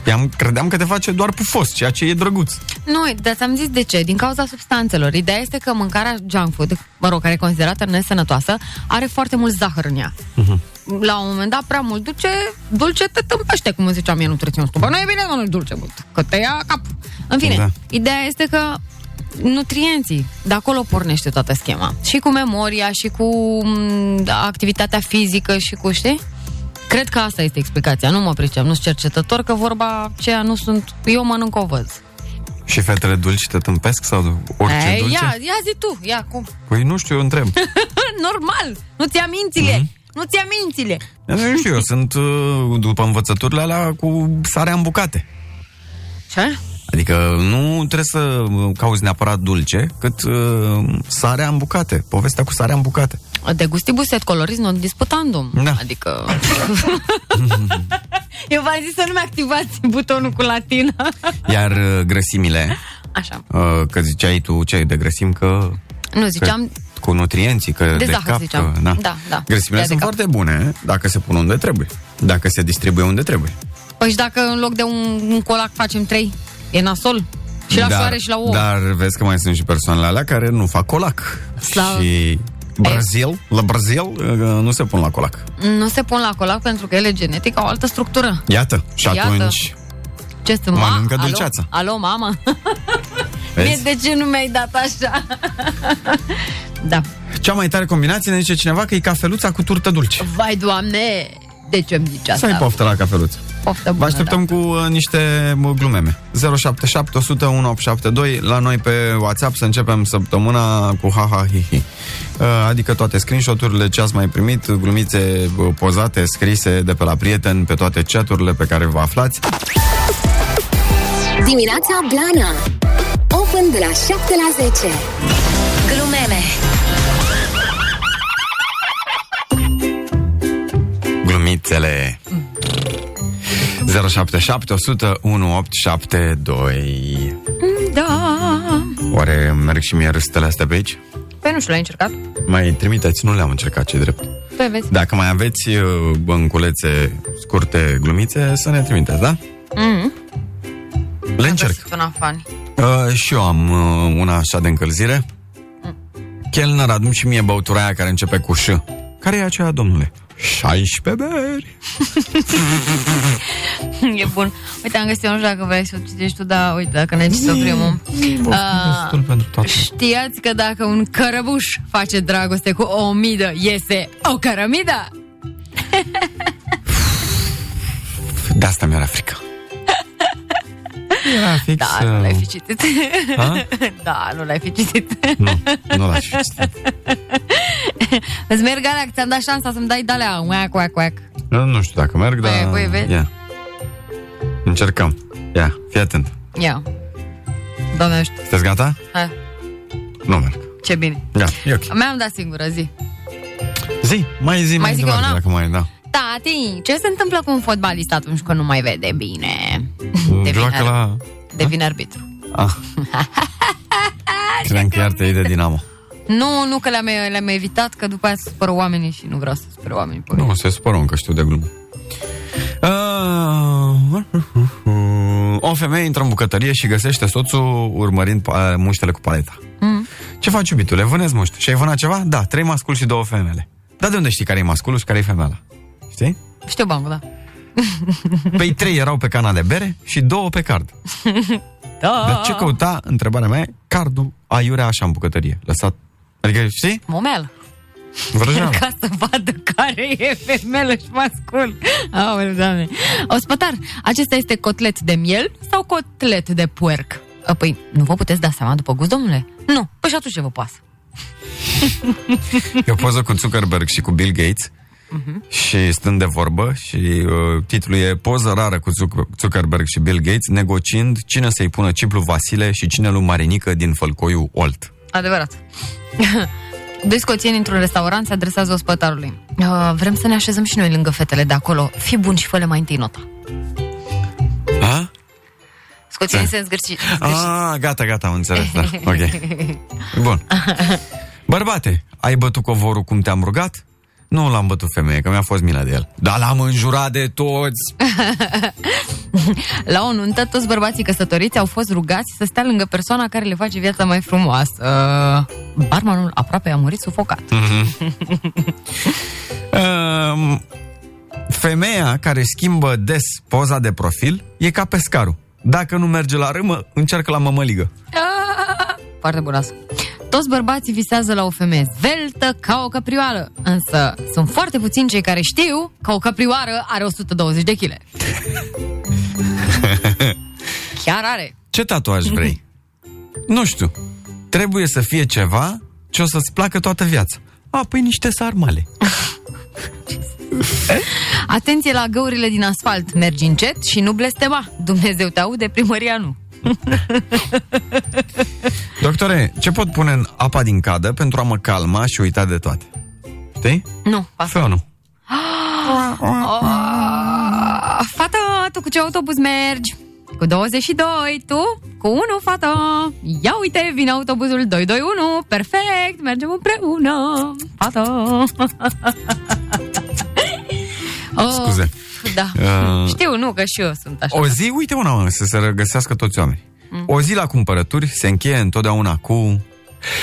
Știam, credeam că te face doar pufos, ceea ce e drăguț. Nu, dar ți-am zis de ce. Din cauza substanțelor. Ideea este că mâncarea junk food, mă rog, care e considerată nesănătoasă, are foarte mult zahăr în ea. Mhm. La un moment dat, prea mult dulce, dulce te tâmpește, cum îmi zicea mie nutriționistul. Bă, nu e bine, nu e dulce mult, că te ia cap. În fine, Da. ideea este că nutrienții, de acolo pornește toată schema. Și cu memoria, și cu m, activitatea fizică, și cu, știi? Cred că asta este explicația, nu mă pricep, nu sunt cercetător, că vorba aceea nu sunt, eu mănânc o văz. Și fetele dulci te tâmpesc sau orice Ei, dulce? ia, ia zi tu, ia cum? Păi nu știu, eu întreb. Normal, nu ți-a mințile, Mhm. nu ți-a mințile. Eu nu știu, eu sunt uh, după învățăturile alea cu sarea în bucate. Ce? Adică nu trebuie să uh, cauzi neapărat dulce, cât uh, sarea în bucate. Povestea cu sarea în bucate. De gustibus et coloris non disputandum. Da. Adică... Eu v-am zis să nu-mi activați butonul cu latină. Iar uh, grăsimile, Așa. uh, că ziceai tu ce ai de grăsim, că... Nu, ziceam... Că, cu nutrienții, că De de, zahăr, cap, ziceam. Că, da. Da, da. Grăsimile Ia de sunt cap. foarte bune dacă se pun unde trebuie. Dacă se distribuie unde trebuie. Păi și dacă în loc de un, un colac facem trei, e nasol? Și la dar, soare și la ouă. Dar vezi că mai sunt și persoanele alea care nu fac colac. Slavă. Și Brazil, la Brazil uh, nu se pun la colac. Nu se pun la colac pentru că ele genetic au altă structură. Iată. Și Iată. atunci, Ce sunt, ma? Mănâncă Alo? dulceața. Alo, mamă? vezi? Mie, de ce nu mi-ai dat așa? da. Cea mai tare combinație ne zice cineva că e cafeluța cu turtă dulce. Vai, doamne! De ce îmi zici Să asta? ai poftă la cafeluță. Poftă Vă bună, așteptăm cu uh, niște uh, glumeme. 077 100 1872 la noi pe WhatsApp să începem săptămâna cu ha-ha hi-hi. Uh, Adică toate screenshot-urile ce ați mai primit, glumițe uh, pozate, scrise de pe la prieten, pe toate chaturile pe care vă aflați. Dimineața Blana Open de la 7 la 10 Glumeme Glumițele 077 100 1872 Da. Oare merg și mie râstele astea pe aici? Păi nu știu, l-ai încercat? Mai trimiteți, nu le-am încercat, ce drept. Păi vezi. Dacă mai aveți uh, bănculețe scurte glumițe, să ne trimiteți, da? Mm. Le încerc. Una fani. Uh, și eu am uh, una așa de încălzire. Chelner, adu și mie băutura aia care începe cu ș. Care e aceea, domnule? 16 beri. e bun. Uite, am găsit, nu știu dacă vrei să o citești tu, dar uite, dacă ne citit primul. Destul pentru toată. Știați că dacă un cărăbuș face dragoste cu o omidă, iese o cărămidă? De asta mi-era frică. Era fix... Da, nu l-ai fi citit. Ha? da, nu l-ai fi citit. Nu, nu l-aș fi citit. Îți merg alea, că ți-am dat șansa să-mi dai de-alea. Uac, uac, uac. Nu, nu știu dacă merg, Păi, dar... păi, vezi? Ia. Încercăm. Ia, fii atent. Ia. Doamne, știu. Sunteți gata? Hai, Nu merg. ce bine. Ia, e ok. Mi-am dat singură, zi. Zi, mai zi, mai, zic zi, eu una? dacă mai, da. Tati, ce se întâmplă cu un fotbalist atunci când nu mai vede bine? Devine, Joacă la... devine arbitru. Ah. Credeam că iar te iei de Dinamo. Nu, nu că le-am, le-am evitat, că după aia se supără oamenii și nu vreau să supăr oamenii. pe mine. Nu, se supără încă știu de glumă. Uh, o femeie intră în bucătărie și găsește soțul urmărind pa- muștele cu paleta. Mm. Ce faci, iubitule? Vânezi muște. Și ai vânat ceva? Da, trei masculi și două femele. Dar de unde știi care e masculul și care e femeia? Știi? Știu bancul, da. Păi trei erau pe cana de bere și două pe card. Da. Dar ce căuta, întrebarea mea, e, cardul aiurea așa în bucătărie, lăsat Adică, știi? Momel. Vrăjeală. Ca să vadă care e femelă și mascul. Aoleu, doamne. Ospătar, acesta este cotlet de miel sau cotlet de puerc? A, Păi, nu vă puteți da seama după gust, domnule? Nu. Păi și atunci ce vă pasă? E o poză cu Zuckerberg și cu Bill Gates și stând de vorbă și uh, titlul e Poză rară cu Zuc- Zuckerberg și Bill Gates negociind cine să-i pună ciplu Vasile și cine lui Marinică din Fălcoiu Olt. Adevărat. Doi scoțieni într-un restaurant se adresează ospătarului. Uh, vrem să ne așezăm și noi lângă fetele de acolo. Fii bun și fă mai întâi nota. A? Scoțienii Ce? se zgârci. Ah, gata, gata, am înțeles, da. Ok. Bun. Bărbate, ai bătut covorul cum te-am rugat? Nu l-am bătut femeie, că mi-a fost milă de el. Dar l-am înjurat de toți. La o nuntă, toți bărbații căsătoriți au fost rugați să stea lângă persoana care le face viața mai frumoasă. Barmanul aproape a murit sufocat. Um, femeia care schimbă des poza de profil e ca pescarul. Dacă nu merge la râmă, încearcă la mămăligă. Foarte bună asta. Toți bărbații visează la o femeie zveltă ca o căprioară, însă sunt foarte puțini cei care știu că o căprioară are 120 de kg. Chiar are. Ce tatuaj vrei? nu știu. Trebuie să fie ceva ce o să-ți placă toată viața. A, păi niște sarmale. Atenție la găurile din asfalt. Mergi încet și nu blestema. Dumnezeu te aude, primăria nu. Doctore, ce pot pune în apa din cadă pentru a mă calma și uita de toate? Știi? Nu, Fă nu. Oh, fată, tu cu ce autobuz mergi? Cu 22, tu? Cu 1, fată. Ia uite, vine autobuzul 221. Perfect, mergem împreună. Fată. oh, Scuze. Da. Uh, Știu, nu, că și eu sunt așa. O zi, uite una, mă, să se regăsească toți oamenii. O zi la cumpărături se încheie întotdeauna cu...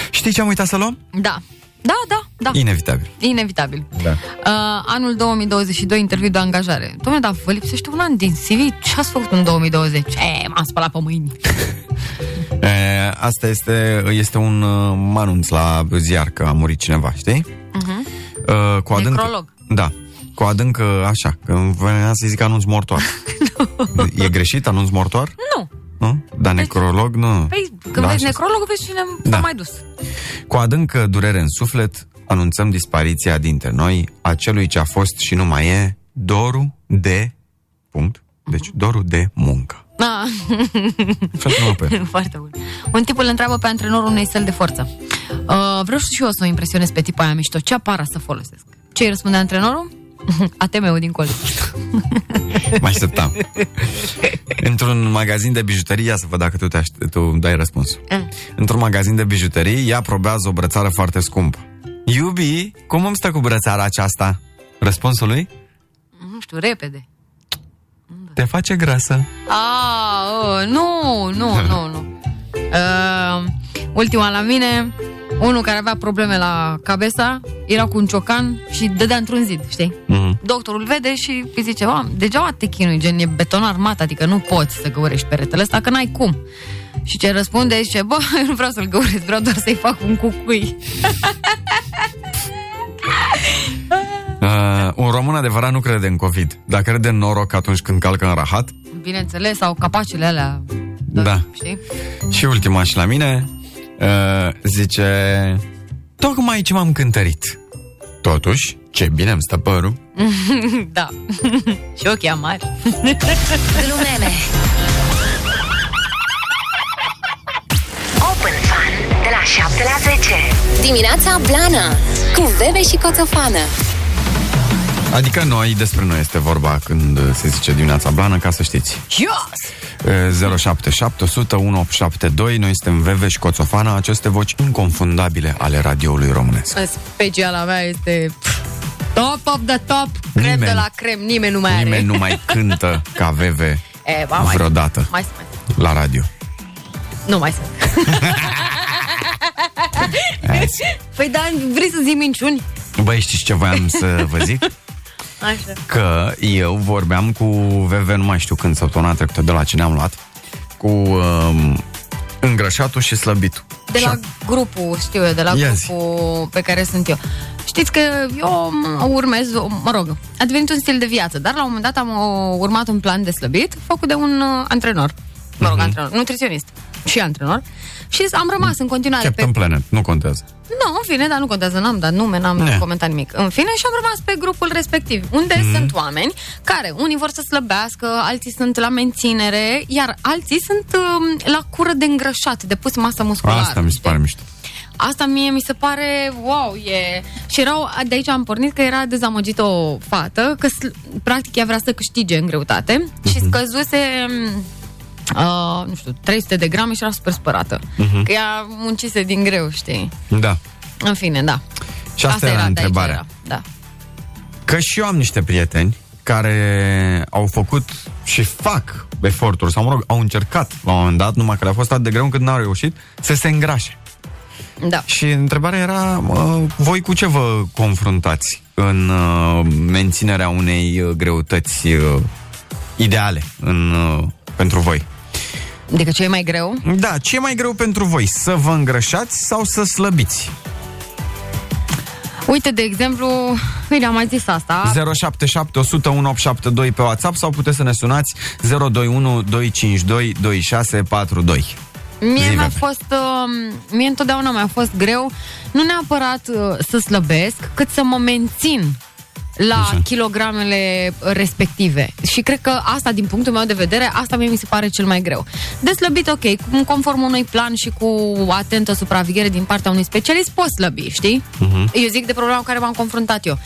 Știi ce am uitat să luăm? Da. Da, da, da. Inevitabil. Inevitabil. Da. Uh, anul 2022, interviu de angajare. Dom'le, dar vă lipsește un an din CV? Ce ați făcut în 2020? E, m-am spălat pe mâini. E, asta este, este un uh, anunț la ziar că a murit cineva, știi? Uh-huh. Uh, cu adânc... Necrolog. Da. Cu adânc, uh, așa, că venea să zic anunț mortoar. e greșit anunț mortoar? Nu. Nu? Dar necrolog, nu. Păi, când Da, vezi așa. necrologul, vezi cine s-a Da. mai dus. Cu adâncă durere în suflet, anunțăm dispariția dintre noi a celui ce a fost și nu mai e Doru de... Punct. Deci, Doru de muncă. Ah. Fă-te-mă pe el. Foarte bun. Un tip îl întreabă pe antrenorul unei săli de forță. Uh, vreau și eu să o impresionez pe tipul aia mișto. Ce aparat să folosesc? Ce îi răspunde antrenorul? ATM-ul din colț. Mă așteptam. Într-un magazin de bijuterie, ia să văd dacă tu, te aș- tu dai răspuns. Mm. Într-un magazin de bijuterie, ea probează o brățară foarte scumpă. Iubi, cum îmi stă cu brățara aceasta? Răspunsul lui? Nu știu, repede. Te face grasă. Ah, oh, nu, nu, nu, nu. Uh, ultima la mine, unul care avea probleme la cabeza, era cu un ciocan și dădea într-un zid, știi? Mhm. Doctorul vede și îi zice, "Am, degeaba te chinui, gen, e beton armat, adică nu poți să găurești peretele ăsta, că n-ai cum. Și ce răspunde, zice, bă, eu nu vreau să-l găuresc, vreau doar să-i fac un cucui. Uh, un român adevărat nu crede în COVID, dar crede în noroc atunci când calcă în rahat. Bineînțeles, sau capacele alea, Da. știi? Și ultima și la mine uh, zice Tocmai ce m-am cântărit. Totuși, ce bine îmi stă părul. da. și ochii mari. Glumeme Open Fun de la 7 la 10 Dimineața Blana Cu Bebe și Coțofană Adică noi, despre noi este vorba când se zice dimineața blană, ca să știți. Yes! Uh, 077 100 1872, noi suntem Veveș și Coțofana, aceste voci inconfundabile ale radioului românesc. Speciala mea este pf, top of the top, crem Nimeni. de la crem, nimeni nu mai are. Nimeni nu mai cântă ca Veve E, ba, mai, vreodată mai, sunt, mai, sunt. la radio. nu mai sunt. păi da, vrei să zic minciuni? Băi, știți ce voiam să vă zic? Așa. că eu vorbeam cu VV, nu mai știu când, săptămâna trecută, de la cine am luat, cu um, îngrășatul și slăbitul. De la Șapte. grupul, știu eu, de la Ia zi. grupul pe care sunt eu. Știți că eu m- urmez, mă rog, a devenit un stil de viață, dar la un moment dat am uh, urmat un plan de slăbit făcut de un uh, antrenor. Mă rog, antrenor, nutriționist și antrenor. Și am rămas în continuare Captain pe... Planet, nu contează. Nu, în fine, dar nu contează, n-am dat nume, n-am Ne. comentat nimic. În fine, și am rămas pe grupul respectiv, unde Mhm. mm-hmm. sunt oameni care, unii vor să slăbească, alții sunt la menținere, iar alții sunt um, la cură de îngrășat, de pus masă musculară. Asta mi se știi? pare mișto. Asta mie mi se pare, wow, e... Și erau, de aici am pornit că era dezamăgită o fată, că sl- practic ea vrea să câștige în greutate și scăzuse... Uh, nu știu, 300 de grame și era super spărată. Că ea muncise din greu, știi? Da. În fine, da. Și asta, era de aici întrebarea. era, Da. Că și eu am niște prieteni care au făcut și fac eforturi, sau mă rog, au încercat la un moment dat, numai că le-a fost atât de greu încât n-au reușit, să se îngrașe. Da. Și întrebarea era, uh, voi cu ce vă confruntați în uh, menținerea unei uh, greutăți uh, ideale în, uh, pentru voi? Adică ce e mai greu? Da, ce e mai greu pentru voi? Să vă îngrășați sau să slăbiți? Uite, de exemplu, bine, am mai zis asta. 077 100 1872 pe WhatsApp sau puteți să ne sunați 021 252 2642. Mie Zi, mi-a Bebe. fost, uh, mie întotdeauna mi-a fost greu, nu neapărat uh, să slăbesc, cât să mă mențin la Așa. kilogramele respective. Și cred că asta, din punctul meu de vedere, asta mie mi se pare cel mai greu. De slăbit, ok, cum- conform unui plan și cu atentă supraveghere din partea unui specialist, poți slăbi, știi? Eu zic de problema cu care m-am confruntat eu.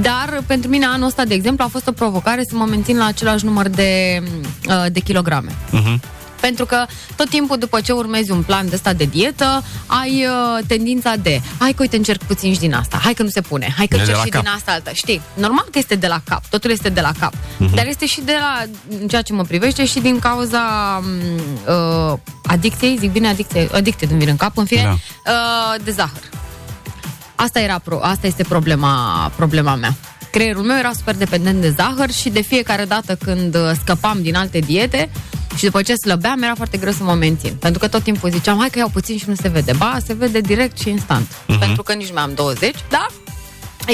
Dar pentru mine anul ăsta, de exemplu, a fost o provocare să mă mențin la același număr de, uh, de kilograme. Pentru că tot timpul după ce urmezi un plan de ăsta de dietă, ai uh, tendința de hai că uite încerc puțin și din asta, hai că nu se pune, hai că E de încerc la și cap. din asta alta. Știi, normal că este de la cap, totul este de la cap. Dar este și de la, în ceea ce mă privește, și din cauza m, uh, adicției, zic bine adicție, adicție îmi vine în cap, în fine, Da. uh, de zahăr. Asta, era pro, asta este problema, problema mea. Creierul meu era super dependent de zahăr și de fiecare dată când uh, scăpam din alte diete și după ce slăbeam, era foarte greu să mă mențin. Pentru că tot timpul ziceam, hai că iau puțin și nu se vede. Ba, se vede direct și instant. Uh-huh. Pentru că nici mai am 20, da?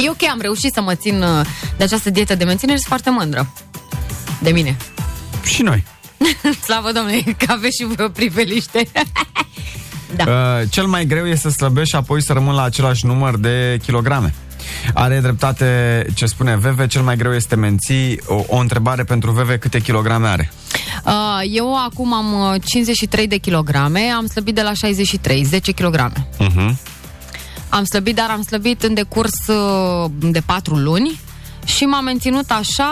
E ok, am reușit să mă țin uh, de această dietă de menținere și sunt foarte mândră de mine. Și noi. Slavă Domnului, că aveți și voi o priveliște. da. Uh, cel mai greu este să slăbești și apoi să rămân la același număr de kilograme. Are dreptate ce spune Veve, cel mai greu este menții. O, o întrebare pentru Veve, câte kilograme are? Uh, eu acum am uh, 53 de kilograme, am slăbit de la 63, 10 kilograme. Uh-huh. Am slăbit, dar am slăbit în decurs uh, de 4 luni și m-am menținut așa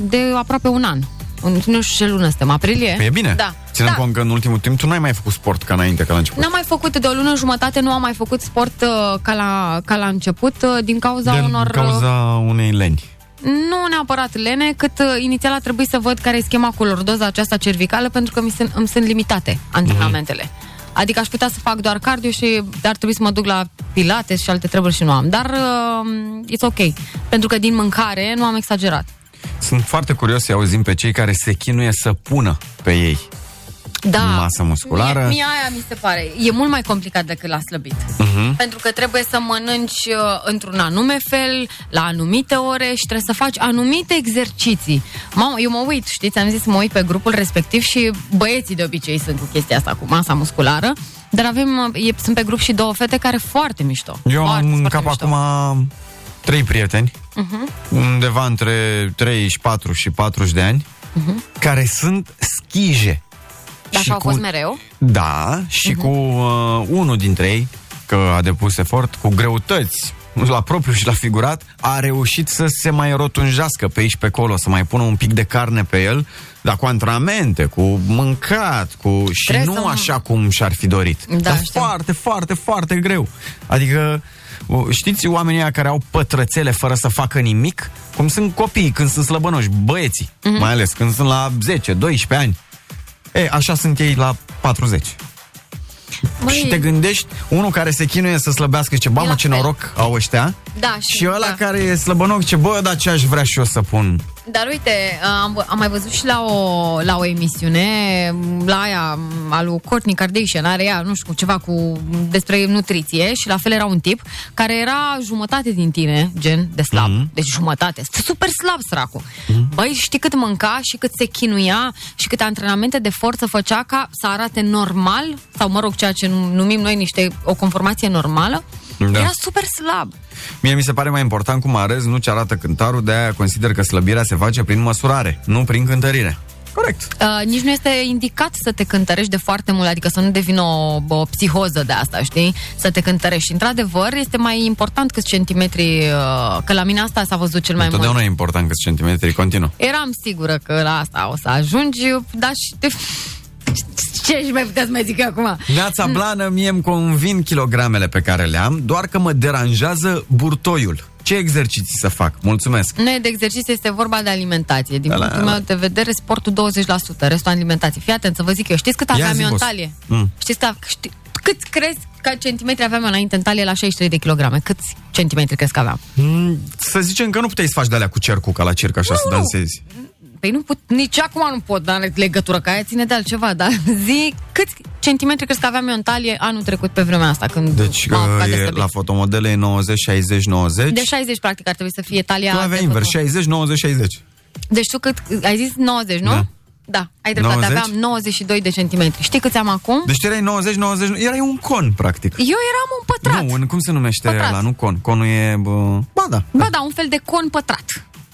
de aproape un an. În- Nu știu ce lună suntem, aprilie? E bine. Da. Ținând da. cont că în ultimul timp tu n-ai mai făcut sport ca înainte, ca la început. N-am mai făcut de o lună jumătate, nu am mai făcut sport uh, ca la, ca la început uh, din cauza de unor... uh, cauza unei leni. Nu neapărat lene, cât uh, inițial a trebuit să văd care e schema cu lordoza aceasta cervicală, pentru că mi sunt, îmi sunt limitate antrenamentele. Mhm. Adică aș putea să fac doar cardio și ar trebui să mă duc la pilates și alte treburi și nu am. Dar uh, it's ok, pentru că din mâncare nu am exagerat. Sunt foarte curios să auzim pe cei care se chinuie să pună pe ei. Da. Masă musculară. Mie, mie aia mi se pare. E mult mai complicat decât la slăbit. Mhm. Pentru că trebuie să mănânci uh, într-un anume fel, la anumite ore și trebuie să faci anumite exerciții. Mamă, eu mă uit, știți, am zis să mă uit pe grupul respectiv și băieții de obicei sunt cu chestia asta, cu masa musculară, dar avem, uh, e, sunt pe grup și două fete care foarte mișto. Eu am foarte, în foarte cap mișto. acum trei prieteni, Uh-huh. undeva între 34 și 40 de ani, Uh-huh. care sunt schije. Dar Și așa au cu- fost mereu? Da, și Mhm. cu uh, unul dintre ei, că a depus efort, cu greutăți, la propriu și la figurat, a reușit să se mai rotunjească pe aici pe acolo, să mai pună un pic de carne pe el, dar cu antrenamente, cu mâncat, cu și Trebuie nu să- așa cum și-ar fi dorit. Da, dar știu. foarte, foarte, foarte greu. Adică, o, știți oamenii ăia care au pătrățele fără să facă nimic? Cum sunt copiii când sunt slăbănoși, băieții, Mhm. mai ales când sunt la 10-12 ani. E, așa sunt ei la 40. Măi, Și te gândești, unul care se chinuie să slăbească, zice, E ba mă, la ce fel. noroc au ăștia, Da, Și ăla da. care e slăbănoc, ce bă, dar ce aș vrea și eu să pun. Dar uite, am, am mai văzut și la o, la o emisiune, la aia, a lui Courtney Kardashian, are ea, nu știu, ceva cu despre nutriție și la fel era un tip care era jumătate din tine, gen de slab, Mhm. mm-hmm. deci jumătate, super slab săracul. Mm-hmm. Băi, știi cât mânca și cât se chinuia și câte antrenamente de forță făcea ca să arate normal, sau mă rog, ceea ce numim noi niște, o conformație normală, Da. era super slab. Mie mi se pare mai important cum arăți, nu ce arată cântarul, de-aia consider că slăbirea se face prin măsurare, nu prin cântărire. Corect. Uh, nici nu este indicat să te cântărești de foarte mult, adică să nu devină o, o psihoză de asta, știi? Să te cântărești. Într-adevăr, este mai important câți centimetri, uh, că la mine asta s-a văzut cel mai mult. Întotdeauna e important câți centimetri continuă. Eram sigură că la asta o să ajungi, dar și te... Ce și mai puteți mai zic eu acum? Neața blană, mie îmi convin kilogramele pe care le am, doar că mă deranjează burtoiul. Ce exerciții să fac? Mulțumesc. Nu e de exercițiu, este vorba de alimentație. Din Da, la- punctul meu de vedere, sportul 20%, restul alimentație. Fii atent să vă zic eu, știți cât Ia aveam zi, eu în boss. talie? Mm. Știți că, ști, câți crezi că centimetri aveam eu înainte în talie la 63 de kilograme? Câți centimetri crezi că aveam? Mm, Să zicem că nu puteai să faci de-alea cu cercul ca la circ așa să nu. Dansezi. Păi nu put, nici acum nu pot, dar are legătură, că aia ține de altceva, dar zi câți centimetri crezi că aveam eu în talie anul trecut pe vremea asta, când Deci m-am apucat de că e, slăbit? la fotomodele e 90, 60, 90. De 60, practic, ar trebui să fie talia... tu aveai de invers, făcut. 60, 90, 60. Deci tu cât, ai zis 90, nu? Da. Da, ai dreptate, 90? aveam 92 de centimetri. Știi câți am acum? Deci tu erai 90, 90, erai un con, practic. Eu eram un pătrat. Nu, un, cum se numește Pătrat. la nu con? Conul e... Bă, ba da. Ba da, un fel de con pătrat.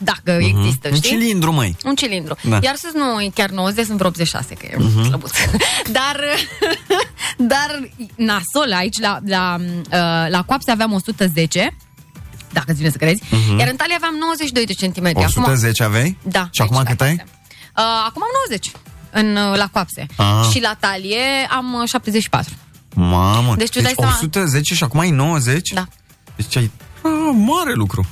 Dacă există, Un știi? cilindru, măi. Un cilindru. Da. Iar sus nu e chiar 90, sunt vreo 86, că e uh-huh. slăbuț. dar, dar nasol, aici la, la, uh, la coapse aveam 110, dacă îți vine să crezi, uh-huh. iar în talie aveam 92 de centimetri. 110 aveai? Da. Și acum aici, cât la ai? coapse. Uh, acum am 90 în, uh, la coapse. Ah. Și la talie am uh, 74. Mamă. Deci tu dai seama- 110 și acum ai 90? Da. Deci ai... A, mare lucru.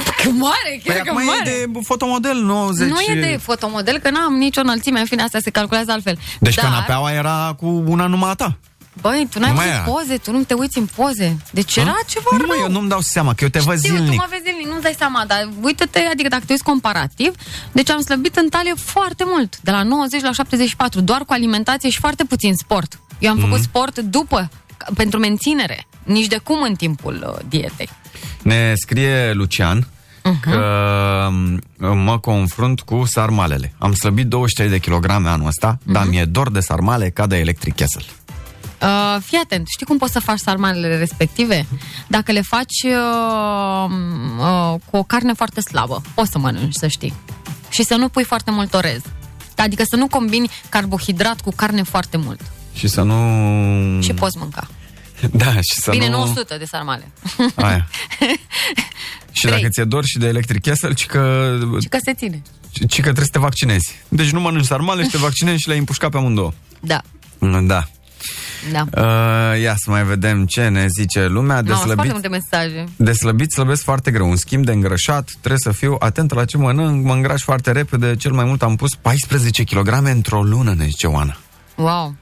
Că mare, chiar Păi că acum mare. e de fotomodel 90. Nu e de fotomodel, că n-am nicio înălțime, în fine, asta se calculează altfel. Deci Dar, canapeaua era cu una numai a ta. Băi, tu n-ai Nu mai văzut era. poze, tu nu te uiți în poze. Deci era ceva Nu, rău. mă, eu nu-mi dau seama, că eu te văd Știu, tu zilnic. mă vezi zilnic, nu-ți dai seama, dar uite-te, adică dacă te uiți comparativ, deci am slăbit în talie foarte mult, de la 90 la 74, doar cu alimentație și foarte puțin sport. Eu am Mhm. făcut sport după, ca- pentru menținere, nici de cum în timpul uh, dietei. Ne scrie Lucian Mhm. că m, mă confrunt cu sarmalele. Am slăbit 23 de kilograme anul ăsta, Mhm. dar mi-e dor de sarmale ca de electric castle. Uh, fii atent, știi cum poți să faci sarmalele respective? Dacă le faci uh, uh, cu o carne foarte slabă, poți să mănânci, să știi. Și să nu pui foarte mult orez. Adică să nu combini carbohidrat cu carne foarte mult. Și să nu... Și poți mânca. Da, și să Bine, nu... 900 de sarmale. Aia. și Trei. dacă ți-e dor și de electric castle, ci că, Și că se ține. ci că trebuie să te vaccinezi. Deci nu mănânci sarmale și te vaccinezi și le-ai împușcat pe amândouă. Da, Da. da. Uh, ia să mai vedem ce ne zice lumea. De Mamă, sunt foarte slăbit, multe mesaje. de slăbit slăbesc foarte greu. Un schimb de îngrășat, trebuie să fiu atent la ce mănânc, mă îngraș foarte repede. Cel mai mult am pus 14 kg într-o lună, ne zice Oana. Wow.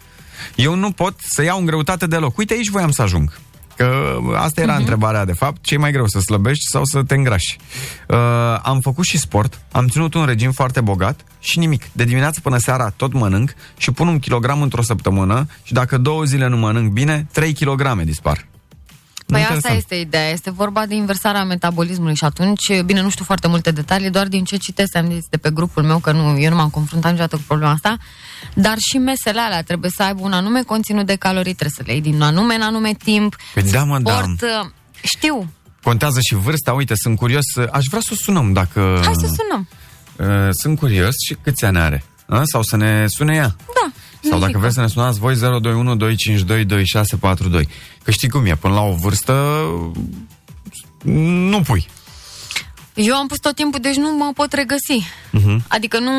Eu nu pot să iau în greutate deloc. Uite, aici voiam să ajung. Că asta era uh-huh. întrebarea, de fapt. Ce e mai greu, să slăbești sau să te îngrași? Uh, am făcut și sport, am ținut un regim foarte bogat și nimic. De dimineață până seara tot mănânc și pun un kilogram într-o săptămână și dacă două zile nu mănânc bine, 3 kg dispar. Păi Interesant. asta este ideea, este vorba de inversarea metabolismului și atunci, bine, nu știu foarte multe detalii, doar din ce citesc am zis de pe grupul meu, că nu, eu nu m-am confruntat niciodată cu problema asta, dar și mesele alea trebuie să aibă un anume conținut de calorii, trebuie să le iei din anume în anume timp. Păi da, mă, da. Sport, uh, știu, Contează și vârsta, uite, sunt curios, aș vrea să o sunăm dacă... hai să sunăm. Uh, sunt curios și câți ani are? A? Sau să ne sune ea? Da. Sau dacă Zică. vreți să ne sunați voi 021 252 2642. Că știi cum e, până la o vârstă nu pui. Eu am pus tot timpul, deci nu mă pot regăsi. Uh-huh. Adică nu,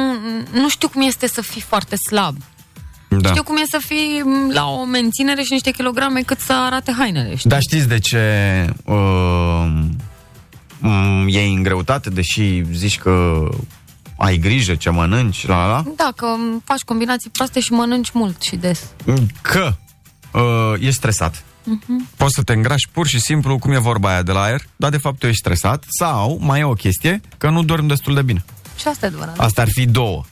nu știu cum este să fii foarte slab. Da. Știu cum e să fii m, la o menținere și niște kilograme cât să arate hainele, știi? Dar știți de ce uh, m- e în greutate, deși zici că ai grijă ce mănânci, la la? Da, că m, faci combinații proaste și mănânci mult și des. Că uh, ești stresat. Poți să te îngrași pur și simplu, cum e vorba aia de la aer, dar de fapt tu ești stresat sau mai e o chestie, că nu dormi destul de bine. Și asta e adevărat. Asta ar fi două.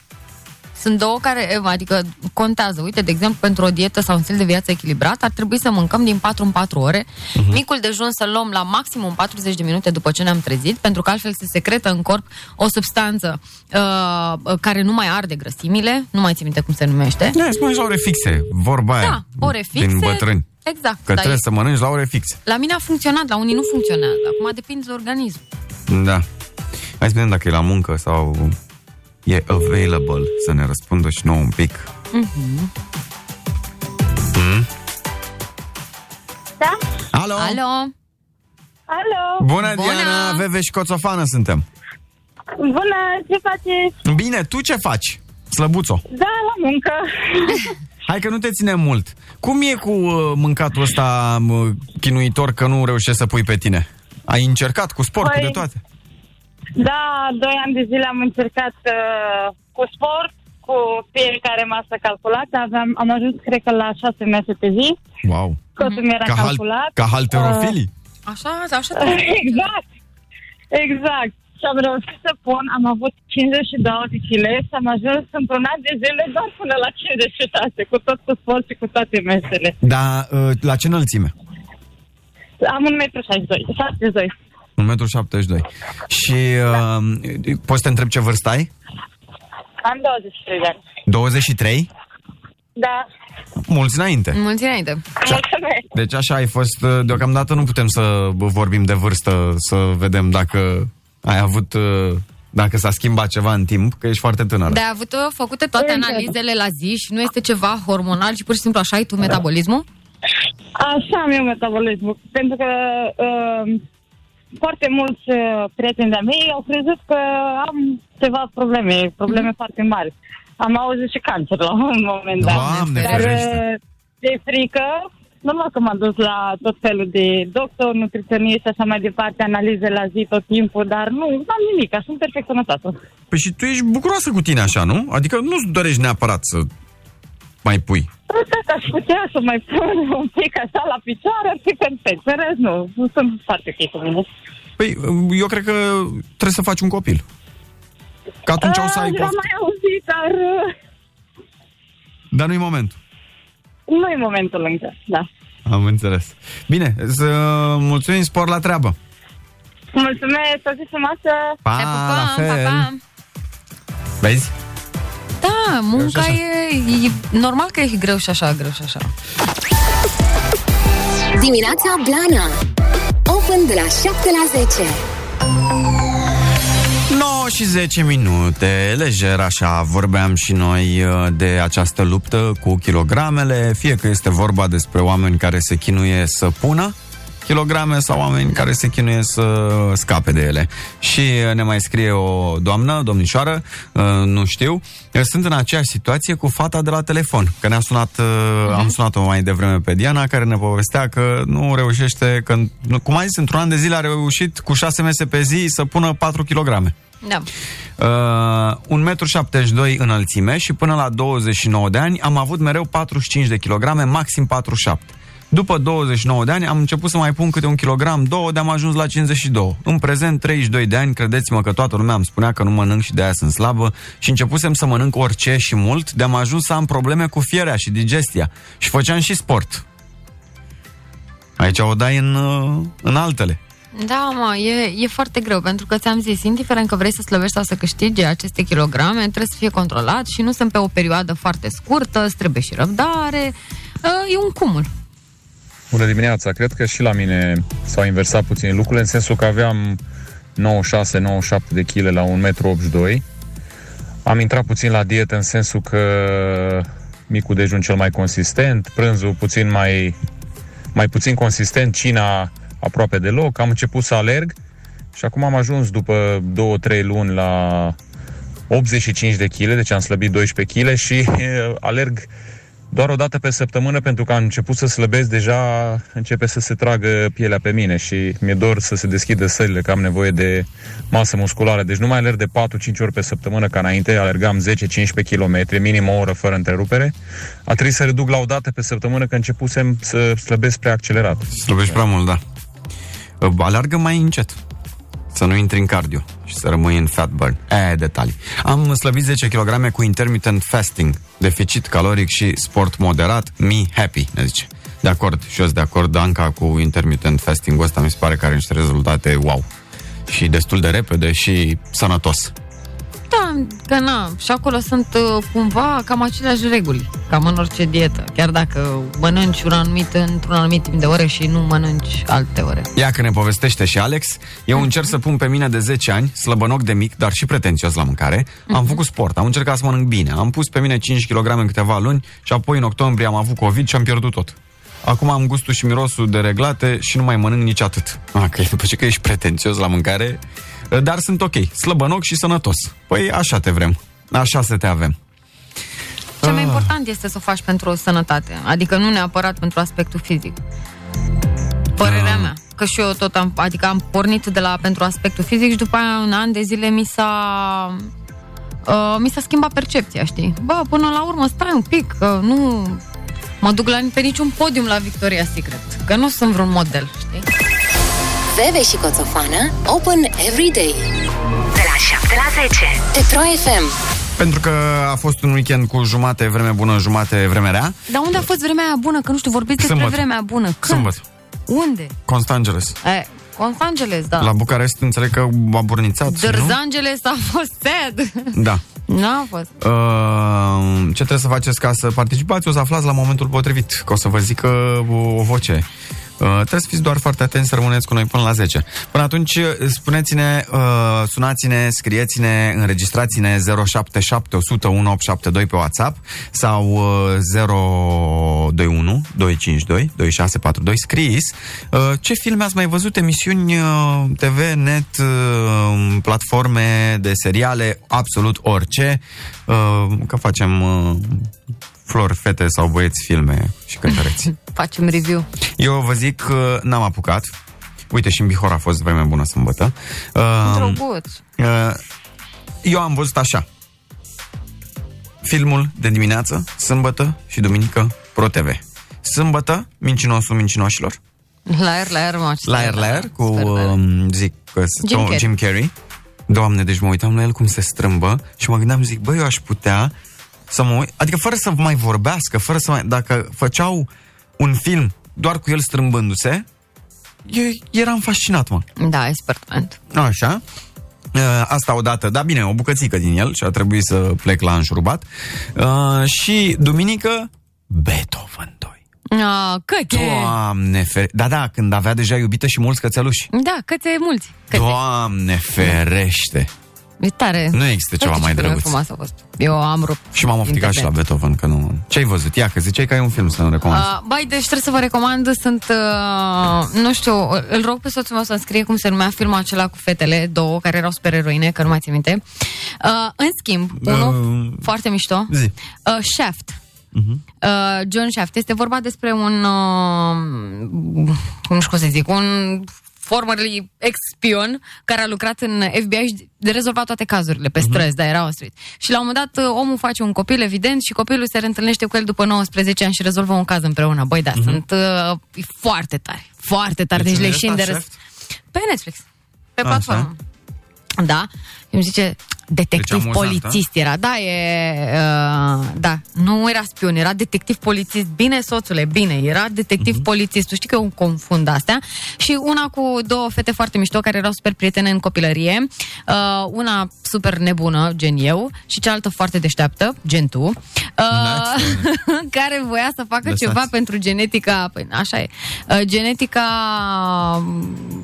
Sunt două care, adică contează. Uite, de exemplu, pentru o dietă sau un stil de viață echilibrat, ar trebui să mâncăm din 4 în 4 ore. Uh-huh. Micul dejun să luăm la maximum 40 de minute după ce ne-am trezit, pentru că altfel se secretă în corp o substanță uh, care nu mai arde grăsimile, nu mai țin minte cum se numește. Da, spune la ore fixe, vorba aia. Da, ore fixe. Din bătrâni. Exact. Că dar trebuie e- să mănânci la ore fixe. La mine a funcționat, la unii nu funcționează. Acum depinde de organism. Da. Hai să vedem dacă e la muncă sau e available să ne răspundă și nouă un pic. Mhm. Mm? Da? Alo? Alo? Alo! Bună, Diana! Veveș și Coțofană suntem. Bună, ce faceți? Bine, tu ce faci? Slăbuțo. Da, la muncă. Hai că nu te ține mult. Cum e cu uh, mâncatul ăsta uh, chinuitor că nu reușești să pui pe tine? Ai încercat cu sport, cu Păi- de toate? Da, doi ani de zile am încercat uh, cu sport, cu fiecare masă calculată. Aveam, am ajuns, cred că, la șase mese pe zi. Wow. Scotul mi era Ca, hal- calculat. ca halterofilii? Așa, așa Uh, exact. Exact. Și am reușit să pun, am avut 52 de kg și am ajuns într-un an de zile doar până la 56, cu tot cu sport și cu toate mesele. Da, uh, la ce înălțime? Am 1,62 m, 72. 1,72 m. Și uh, poți să te întreb ce vârstă ai? Am 23 de ani. 23? Da. Mulți înainte. Mulți înainte. Mulțumesc. Deci așa ai fost, uh, deocamdată nu putem să vorbim de vârstă, să vedem dacă ai avut, uh, dacă s-a schimbat ceva în timp, că ești foarte tânără. De a avut uh, făcute toate Exact. analizele la zi și nu este ceva hormonal, ci pur și simplu așa ai tu metabolismul? Așa am eu metabolismul. Pentru că uh, foarte mulți uh, prieteni de-a mei au crezut că am ceva probleme, probleme foarte mari. Am auzit și cancer la un moment dat. Doamne Dar ferește. uh, de frică, normal că m-am dus la tot felul de doctor, nutriționist și așa mai departe, analize la zi tot timpul, dar nu, nu am nimic, sunt perfect sănătoasă. Păi și tu ești bucuroasă cu tine așa, nu? Adică nu-ți dorești neapărat să mai pui. Dacă aș putea să mai pun un pic așa la picioare, ar fi perfect. În rest, nu, nu sunt foarte ok cu mine. Păi eu cred că trebuie să faci un copil. Că atunci o să ai Ah, L-am poftă. mai auzit, dar uh, Dar nu-i momentul. nu e momentul încă, da. Am înțeles. Bine, să mulțumim, spor la treabă. Mulțumesc, o zi frumoasă! Pa, Te pupăm, la fel. pa, pa. Vezi? Da, munca așa. e, e normal că e greu și așa, greu și așa. Dimineața Blana Open de la 7 la 10 9 și 10 minute, lejer așa, vorbeam și noi uh, de această luptă cu kilogramele, fie că este vorba despre oameni care se chinuie să pună kilograme sau oameni care se chinuie să scape de ele. Și uh, ne mai scrie o doamnă, domnișoară, uh, nu știu, eu sunt în aceeași situație cu fata de la telefon, că ne-a sunat, uh, am sunat-o mai devreme pe Diana, care ne povestea că nu reușește, că, nu- cum ai zis, într-un an de zile a reușit cu 6 mese pe zi să pună 4 kilograme. Da. Uh, 1,72 m înălțime și până la 29 de ani am avut mereu 45 de kilograme, maxim 47. După 29 de ani am început să mai pun câte un kilogram, două, de am ajuns la 52. În prezent, 32 de ani, credeți-mă că toată lumea îmi spunea că nu mănânc și de aia sunt slabă și începusem să mănânc orice și mult, de am ajuns să am probleme cu fierea și digestia. Și făceam și sport. Aici o dai în, uh, în altele. Da, mă, e, e foarte greu, pentru că ți-am zis, indiferent că vrei să slăbești sau să câștigi aceste kilograme, trebuie să fie controlat și nu sunt pe o perioadă foarte scurtă, îți trebuie și răbdare, Uh, e un cumul. Bună dimineața! Cred că și la mine s-au inversat puțin lucrurile, în sensul că aveam 96-97 de kg la 1,82 m. Am intrat puțin la dietă în sensul că micul dejun cel mai consistent, prânzul puțin mai, mai puțin consistent, cina aproape deloc. Am început să alerg și acum am ajuns după 2-3 luni la 85 de kg, deci am slăbit 12 kg și eh, alerg doar o dată pe săptămână pentru că am început să slăbesc, deja începe să se tragă pielea pe mine și mi-e dor să se deschidă sălile, că am nevoie de masă musculară. Deci nu mai alerg de 4-5 ori pe săptămână ca înainte, alergam 10-15 km, minim o oră fără întrerupere. A trebuit să reduc la o dată pe săptămână că începusem să slăbesc prea accelerat. Slăbești prea mult, da. Alargă mai încet. Să nu intri în cardio și să rămâi în fat burn. E, detalii. Am slăbit 10 kg cu intermittent fasting, deficit caloric și sport moderat. Me happy, ne zice. De acord, și eu sunt de acord, Anca, cu intermittent fasting-ul ăsta mi se pare că are niște rezultate wow. Și destul de repede și sănătos. Da, că na, și acolo sunt uh, cumva cam aceleași reguli, cam în orice dietă. Chiar dacă mănânci un anumit, într-un anumit timp de ore și nu mănânci alte ore. Ia că ne povestește și Alex. Eu încerc să pun pe mine de 10 ani, slăbănoc de mic, dar și pretențios la mâncare. Am făcut sport, am încercat să mănânc bine. Am pus pe mine 5 kg în câteva luni și apoi în octombrie am avut COVID și am pierdut tot. Acum am gustul și mirosul de reglate și nu mai mănânc nici atât. Ah, că după ce că ești pretențios la mâncare, dar sunt ok, slăbănoc și sănătos. Păi așa te vrem, așa să te avem. Cel mai important este să o faci pentru o sănătate, adică nu neapărat pentru aspectul fizic. Părerea mea. Că și eu tot am, adică am pornit de la pentru aspectul fizic și după aia un an de zile mi s-a uh, mi s-a schimbat percepția, știi? Bă, până la urmă stai un pic, că nu mă duc la, pe niciun podium la Victoria's Secret, că nu sunt vreun model, știi? Bebe și Coțofană Open every day De la 7 la 10. Pe Pro FM Pentru că a fost un weekend cu jumate vreme bună, jumate vreme rea. Dar unde a fost vremea aia bună? Că nu știu, vorbiți despre Sâmbătă. vremea bună. Când? Sâmbătă. Unde? Constangeles. E, Los Angeles, da. La Bucarest înțeleg că a burnițat, Dărz nu? Angeles a fost sad. Da. N-a fost. Uh, ce trebuie să faceți ca să participați? O să aflați la momentul potrivit, că o să vă zică o, o voce. Uh, trebuie să fiți doar foarte atenți să rămâneți cu noi până la 10. Până atunci, spuneți-ne, uh, sunați-ne, scrieți-ne, înregistrați-ne 077 100 1872 pe WhatsApp sau uh, 021 252 2642 scris. Uh, ce filme ați mai văzut? Emisiuni uh, TV, net, uh, platforme de seriale, absolut orice. Uh, că facem uh, flori, fete sau băieți filme și cântăreți. Facem review. Eu vă zic că n-am apucat. Uite, și în Bihor a fost vreme bună sâmbătă. Uh, Drăguț. uh, eu am văzut așa. Filmul de dimineață, sâmbătă și duminică, Pro TV. Sâmbătă, Mincinosul Mincinoșilor. La aer, la aer, mă, ce La tare, aer, la aer, cu, Super tare. um, zic, că Jim Tom- Carrey. Jim Carrey. Doamne, deci mă uitam la el cum se strâmbă și mă gândeam, zic, băi, eu aș putea să mă uit, adică fără să mai vorbească, fără să mai, dacă făceau un film doar cu el strâmbându-se, eu eram fascinat, mă. Da, e super talent. Așa. Uh, Asta odată, da bine, o bucățică din el și a trebuit să plec la înșurubat. Uh, și duminică, Beethoven 2. Ah, cățe. Doamne fere... Da, da, când avea deja iubită și mulți cățeluși. Da, cățe mulți. Cățe. Doamne ferește! E tare. Nu există ceva Uite mai ce filme drăguț. frumos a fost. Eu am rupt. Și m-am ofticat și la Beethoven, că nu... Ce-ai văzut? Ia, că ziceai că ai un film să-mi recomanzi. Uh, bai, deci trebuie să vă recomand, sunt, uh, nu știu, îl rog pe soțul meu să-mi scrie cum se numea filmul acela cu fetele, două, care erau supereroine, că nu mai țin minte. Uh, în schimb, unul Uh, foarte mișto, zi. uh, Shaft. Uh, John Shaft. Este vorba despre un, uh, nu știu cum să zic, un formerly ex-spion care a lucrat în FBI și de rezolvat toate cazurile pe străzi, da, era ostruit. Și la un moment dat uh, omul face un copil, evident, și copilul se reîntâlnește cu el după 19 ani și rezolvă un caz împreună. Băi, da, sunt uh, e foarte tare, foarte tare, Deci deci, unde deci e leșin de ăsta, râs. Shaft? Pe Netflix, pe Așa. platformă. Da, îmi zice, detectiv Deci amuzant, polițist era, da, e, uh, da, nu era spion, era detectiv polițist, bine soțule, bine, era detectiv Mhm. polițist, tu știi că eu confund astea, și una cu două fete foarte mișto care erau super prietene în copilărie, uh, una super nebună, gen eu, și cealaltă foarte deșteaptă, gen tu, uh, care voia să facă Lăsați. ceva pentru genetica, păi așa e, uh, genetica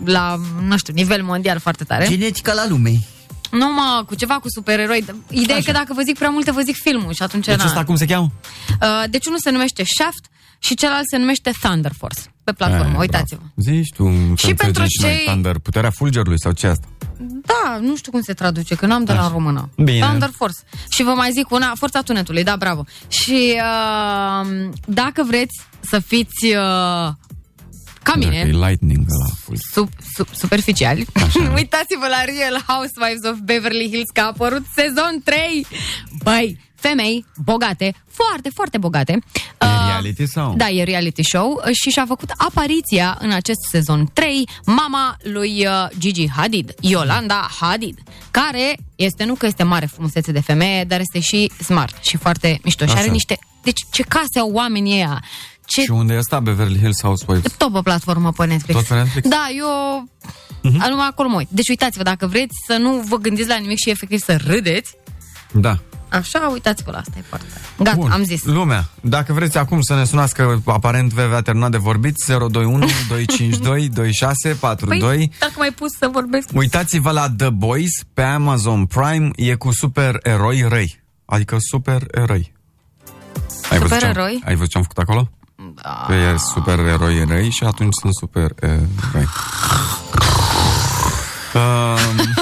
la, nu știu, nivel mondial foarte tare. Genetica la lume. Nu, mă, cu ceva cu supereroi. Ideea e că dacă vă zic prea multe, vă zic filmul și atunci... Deci na. ăsta cum se cheamă? Uh, deci unul se numește Shaft și celălalt se numește Thunder Force pe platformă, Eh, uitați-vă. bravo. Zici tu, în Și pentru înțelegi noi cei- Thunder, puterea fulgerului sau ce asta? Da, nu știu cum se traduce, că n-am de la Așa. română. Bine. Thunder Force. Și vă mai zic una, Forța Tunetului, da, bravo. Și uh, dacă vreți să fiți uh, ca mine, Dacă e lightning la full. sub, sub, superficiali. Uitați-vă la Real Housewives of Beverly Hills că a apărut sezon 3. Băi, femei bogate, foarte, foarte bogate. E reality sau? Da, e reality show uh, și și-a făcut apariția în acest sezon 3 mama lui uh, Gigi Hadid, Yolanda Hadid, care este, nu că este mare frumusețe de femeie, dar este și smart și foarte mișto. Și Așa. are niște... Deci ce case au oamenii ăia? Ce Și unde e asta, Beverly Hills Housewives? tot pe platformă pe Netflix. Tot pe Netflix? Da, eu... Uh-huh. Numai acolo mă uit. Deci uitați-vă, dacă vreți să nu vă gândiți la nimic și efectiv să râdeți, Da. așa, uitați-vă la asta, e foarte tare. Gata, Bun. am zis. Lumea, dacă vreți acum să ne sunați că aparent VV a terminat de vorbit, 021 252 2642. Păi, dacă mai pus să vorbesc... Uitați-vă la The Boys pe Amazon Prime, e cu super eroi răi. Adică super eroi. Ai văzut ce am- Supereroi? Ai văzut ce am făcut acolo? Da. Că e super eroi răi și atunci sunt super eroi. Um,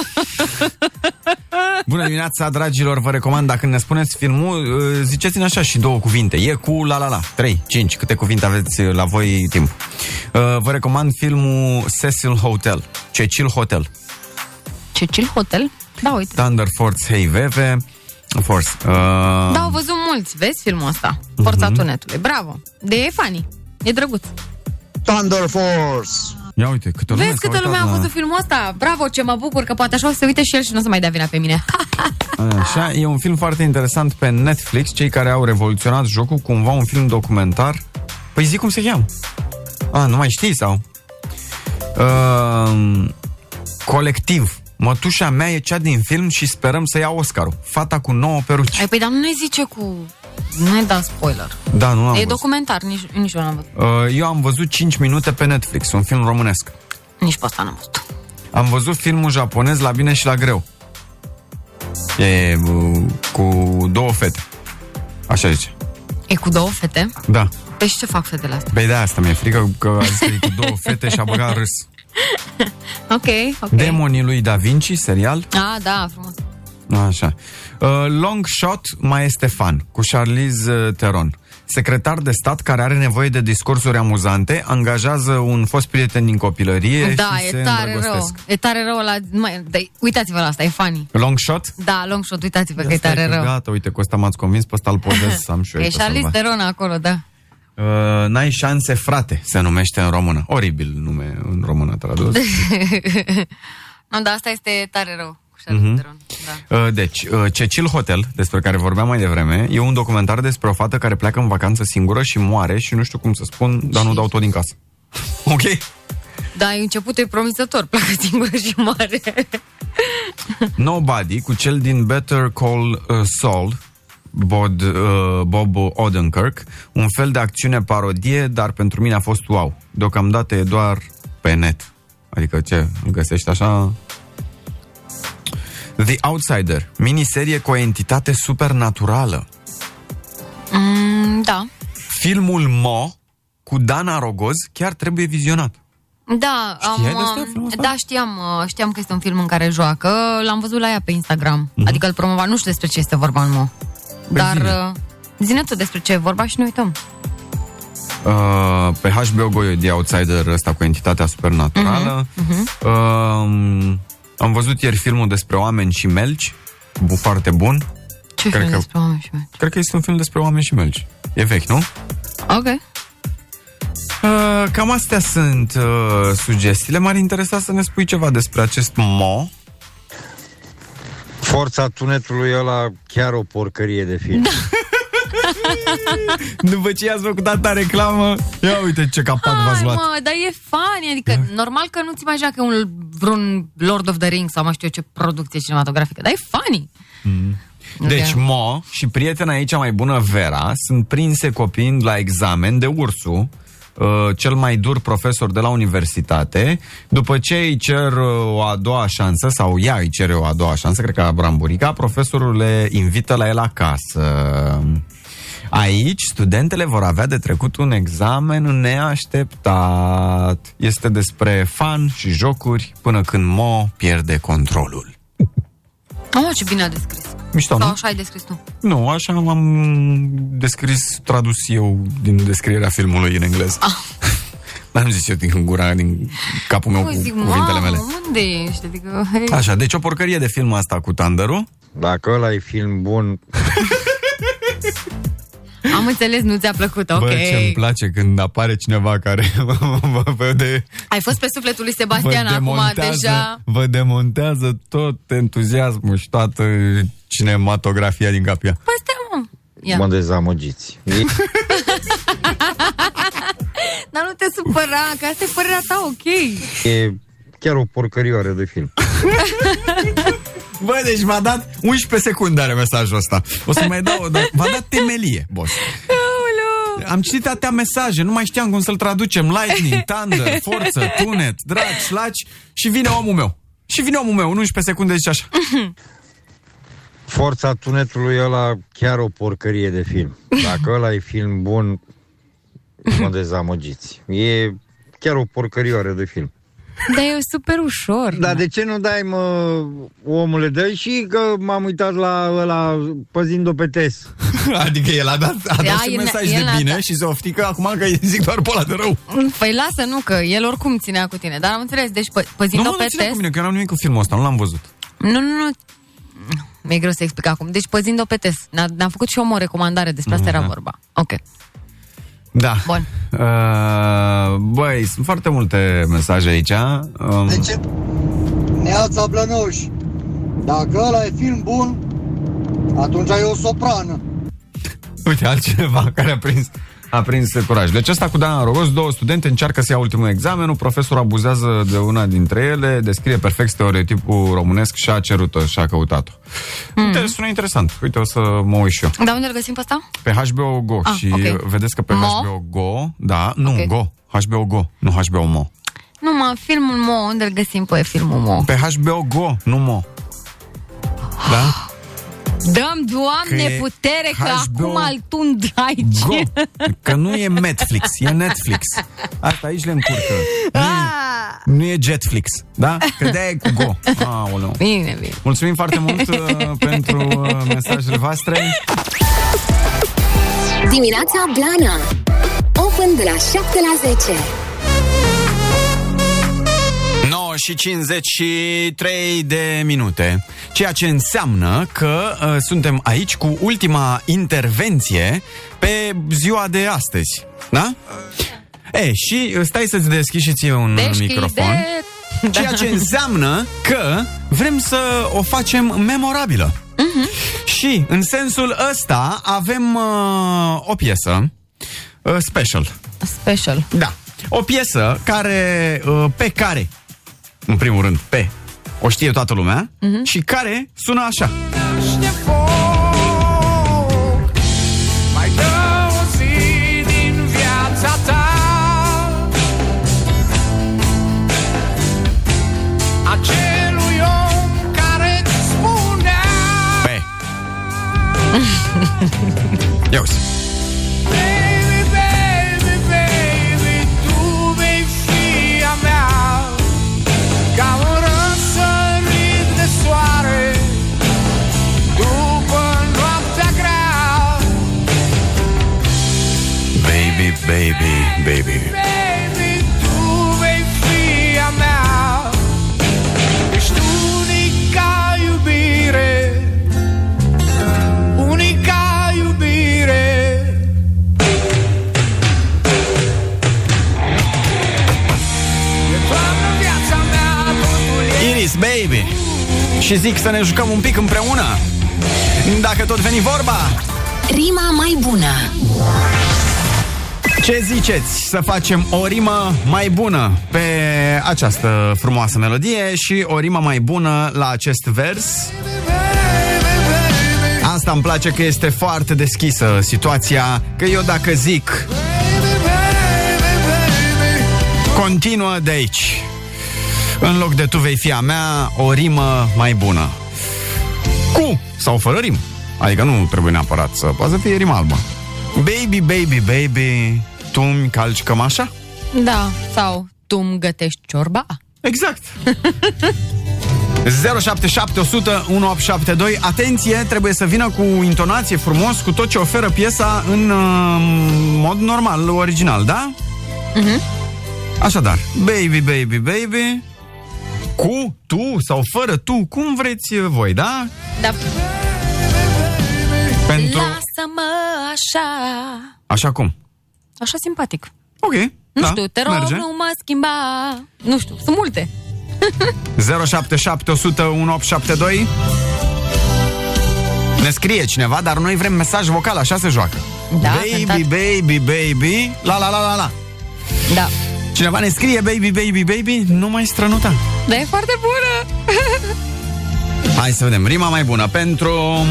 Bună dimineața, dragilor, vă recomand, dacă ne spuneți filmul, uh, ziceți-ne așa și două cuvinte. E cu la la la, 3, 5, câte cuvinte aveți uh, la voi timp. Uh, Vă recomand filmul Cecil Hotel, Cecil Hotel. Cecil Hotel? Da, uite. Thunder Force Hey Veve, Force. Uh, Da, au văzut mulți, vezi filmul ăsta? Forța Mhm. tunetului. Bravo. De e funny. E drăguț. Thunder Force. Ia uite, câtă lume Vezi s-a câtă uitat lume a la- văzut filmul ăsta? Bravo, ce mă bucur, că poate așa o să se uite și el și nu o să mai dea vina pe mine. Așa, e un film foarte interesant pe Netflix, cei care au revoluționat jocul, cumva un film documentar. Păi zic cum se cheamă. A, nu mai știi sau? Uh, colectiv. Mătușa mea e cea din film și sperăm să ia Oscarul. Fata cu nouă peruci. Ai, păi, dar nu ne zice cu... Nu ne da spoiler. Da, nu am e văzut. documentar, nici, nici eu n-am văzut. Uh, eu am văzut 5 minute pe Netflix, un film românesc. Nici pe asta n-am văzut. Am văzut filmul japonez La bine și la greu. E uh, cu două fete. Așa zice. E cu două fete? Da. Păi și ce fac fetele astea? Păi de asta mi-e frică că a zis că e cu două fete și a băgat râs. Ok, ok. Demonii lui Da Vinci, serial. Ah, da, frumos. Așa. Uh, Long Shot mai este fan, cu Charlize uh, Theron. Secretar de stat care are nevoie de discursuri amuzante, angajează un fost prieten din copilărie Da, și e se tare rău. îndrăgostesc. E tare rău la... Mai, da, uitați-vă la asta, e funny. Long Shot? Da, long shot, uitați-vă că e Asta tare că rău. Gata, uite, cu ăsta m-ați convins, pe ăsta îl podez să am și eu. E pe Charlize salva. Theron acolo, da. Uh, N-ai șanse, frate, se numește în română. Oribil nume în română tradus. nu, dar asta este tare rău. Cu Charlize Mhm. Theron. Da. Uh, Deci, uh, Cecil Hotel, despre care vorbeam mai devreme, e un documentar despre o fată care pleacă în vacanță singură și moare și nu știu cum să spun, dar nu dau tot din casă. Ok? Da, începutul e promițător, pleacă singură și mare. Nobody, cu cel din Better Call uh, Saul, Bob, uh, Bob Odenkirk, un fel de acțiune parodie, dar pentru mine a fost wow. Deocamdată e doar pe net. Adică ce, îl găsești așa... The Outsider, miniserie cu o entitate supernaturală. Mm, da. Filmul Mo cu Dana Rogoz chiar trebuie vizionat. Da, am, Știai despre uh, filmul ăsta? da, știam, uh, știam că este un film în care joacă. L-am văzut la ea pe Instagram. Mhm. Adică îl promova, nu știu despre ce este vorba în mo. Dar zine. uh, zine tu despre ce e vorba și ne uităm. Uh, pe HBO Go e The Outsider ăsta cu entitatea supernaturală. Mhm. Uh, am văzut ieri filmul despre oameni și melci, bu- foarte bun. Ce Cred film că- despre oameni și mei? Cred că este un film despre oameni și melci. E vechi, nu? Ok. Uh, cam astea sunt uh, sugestiile. M-ar interesa să ne spui ceva despre acest Mo. Forța tunetului ăla chiar o porcărie de film. Da. După ce i-ați făcut data reclamă, ia uite ce capac v-ați Hai, luat. mă, dar e funny, adică normal că nu-ți imagina că e un, vreun Lord of the Rings sau mai știu eu ce producție cinematografică, dar e funny. Deci Ok. Mo și prietena ei cea mai bună, Vera, sunt prinse copiind la examen de ursu, uh, cel mai dur profesor de la universitate, după ce îi cer uh, o a doua șansă, sau ea îi cere o a doua șansă, cred că la Bramburica, profesorul le invită la el acasă. Aici, studentele vor avea de trecut un examen neașteptat. Este despre fan și jocuri până când Mo pierde controlul. Oh, ce bine a descris. Mișto, Sau nu? așa ai descris tu. Nu, așa am descris, tradus eu din descrierea filmului în engleză. Ah. Dar nu zis eu din gura, din capul meu Nu cu zic, cuvintele mele. mamă, unde ești? Adică, hei. Așa, deci o porcărie de film asta cu Thunderu. Dacă ăla e film bun, Am înțeles, nu ți-a plăcut, ok. Bă, ce-mi place când apare cineva care vă, vă, de, Ai fost pe sufletul lui vă Sebastian acum demontează, deja. vă demontează tot entuziasmul și toată cinematografia din cap ea. Păi stai, mă. Ia. mă dezamăgiți. E- Dar nu te supăra, că asta e părerea ta, ok. E chiar o porcărioară de film. Bă, deci m-a dat 11 secunde are mesajul ăsta. O să mai dau, dar v-a dat temelie, boss. Am citit atâtea mesaje, nu mai știam cum să-l traducem. Lightning, Thunder, Forță, Tunet, Dragi, Slaci și vine omul meu. Și vine omul meu, în 11 secunde zice așa. Forța tunetului ăla chiar o porcărie de film. Dacă ăla e film bun, mă dezamăgiți. E chiar o porcărioară de film. Dar e super ușor. Dar de ce nu dai, mă, omule, dă și că m-am uitat la ăla păzind-o pe Tes. Adică el a dat, a dat Da, și el- mesaj el de a bine dat. și se oftică acum că îi zic doar pe ăla de rău. Păi lasă, nu, că el oricum ținea cu tine. Dar am înțeles, deci pă- Nu, păzind-o mă, pe nu ține cu test... mine, că eu n-am nimic cu filmul ăsta, nu l-am văzut. Nu, nu, nu. Mi-e greu să explic acum. Deci păzind-o pe test. Ne-a, ne-a făcut și om o recomandare, despre asta Mhm. era vorba. Ok. Da. Bun. Uh, băi, sunt foarte multe mesaje aici. Um, ce? Neața Blănoș. Dacă ăla e film bun, atunci e o soprană. Uite, altcineva care a prins, a prins curaj. Deci asta cu Dana Rogos, două studente încearcă să ia ultimul examen, un profesor abuzează de una dintre ele, descrie perfect stereotipul românesc și a cerut-o și a căutat-o. Mm. Uite, sună interesant. Uite, o să mă uit și eu. Dar unde îl găsim pe ăsta? Pe HBO Go Ah, și ok. vedeți că pe Mo? HBO Go, da, nu, Ok. Go, HBO Go, nu HBO Mo. Nu, mă, filmul Mo, unde îl găsim pe filmul Mo? Pe HBO Go, nu Mo. Da? Dăm, Doamne, Că e putere, că HBO acum îl tund aici. Go. Că nu e Netflix, e Netflix. Asta aici le încurcă. Nu e, nu e Jetflix, da? Că de e cu Go. Aoleu. Bine, bine. Mulțumim foarte mult uh, pentru uh, mesajele voastre. Dimineața Blana Open de la 7 la 10 și 53 de minute, ceea ce înseamnă că uh, suntem aici cu ultima intervenție pe ziua de astăzi, da? E, și uh, stai să-ți deschizi și ție un uh, Deschide. microfon. Ceea ce înseamnă că vrem să o facem memorabilă. Și în sensul ăsta avem uh, o piesă uh, special. Special. Da. O piesă care, uh, pe care, în primul rând, pe, o știe toată lumea Mhm. și care sună așa. Mai dă baby, baby. Baby, tu vei fi a mea Ești unica iubire Unica iubire E toată viața mea Totul e Iris, baby. Și zic să ne jucăm un pic împreună. Dacă tot veni vorba, Rima mai bună ce ziceți să facem o rimă mai bună pe această frumoasă melodie și o rimă mai bună la acest vers? Asta îmi place că este foarte deschisă situația, că eu dacă zic continuă de aici. În loc de tu vei fi a mea, o rimă mai bună. Cu sau fără rimă. Adică nu trebuie neapărat să... Poate să fie rimă albă. Baby, baby, baby, tu îmi calci cămașa? Da, sau tu îmi gătești ciorba? Exact. 077 100 1872 Atenție, trebuie să vină cu intonație frumos Cu tot ce oferă piesa în uh, mod normal, original, da? Mhm. Așadar, baby, baby, baby Cu, tu sau fără tu Cum vreți voi, da? Da. Pentru... Lasă-mă așa. Așa cum? Așa simpatic. Ok, Nu da, știu, te rog, merge. nu mă schimba. Nu știu, sunt multe. 077 100 1872 Ne scrie cineva, dar noi vrem mesaj vocal, așa se joacă Da, Baby, cântat. baby, baby La la la la la Da. Cineva ne scrie baby, baby, baby Nu mai strănuta Dar e foarte bună. Hai să vedem, rima mai bună pentru...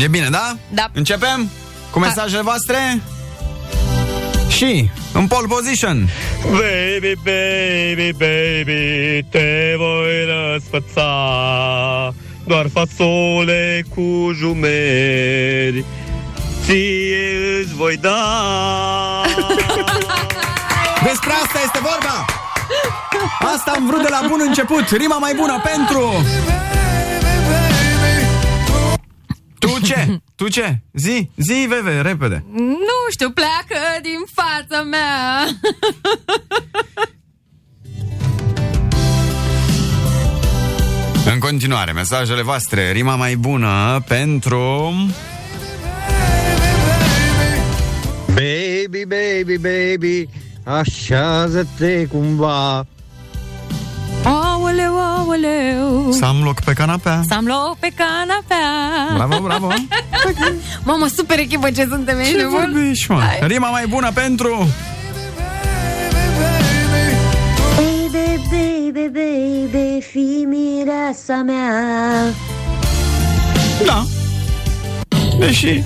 E bine, da? Da. Începem cu mesajele voastre? Și, în pole position Baby, baby, baby, te voi răsfăța Doar fasole cu jumeri Ție îți voi da Despre asta este vorba Asta am vrut de la bun început Rima mai bună pentru Tu ce? Tu ce? Zi, zi, Veve, repede Nu știu, pleacă din fața mea. În continuare, mesajele voastre Rima mai bună pentru Baby, baby, baby, așează-te cumva. Aoleu, aoleu. Să am loc pe canapea Să am loc pe canapea. Bravo, bravo Mamă, super echipă ce suntem, ești Ce nebun? vorbești, mă? Rima mai bună pentru Baby, baby, baby, fi mireasa mea Da Deși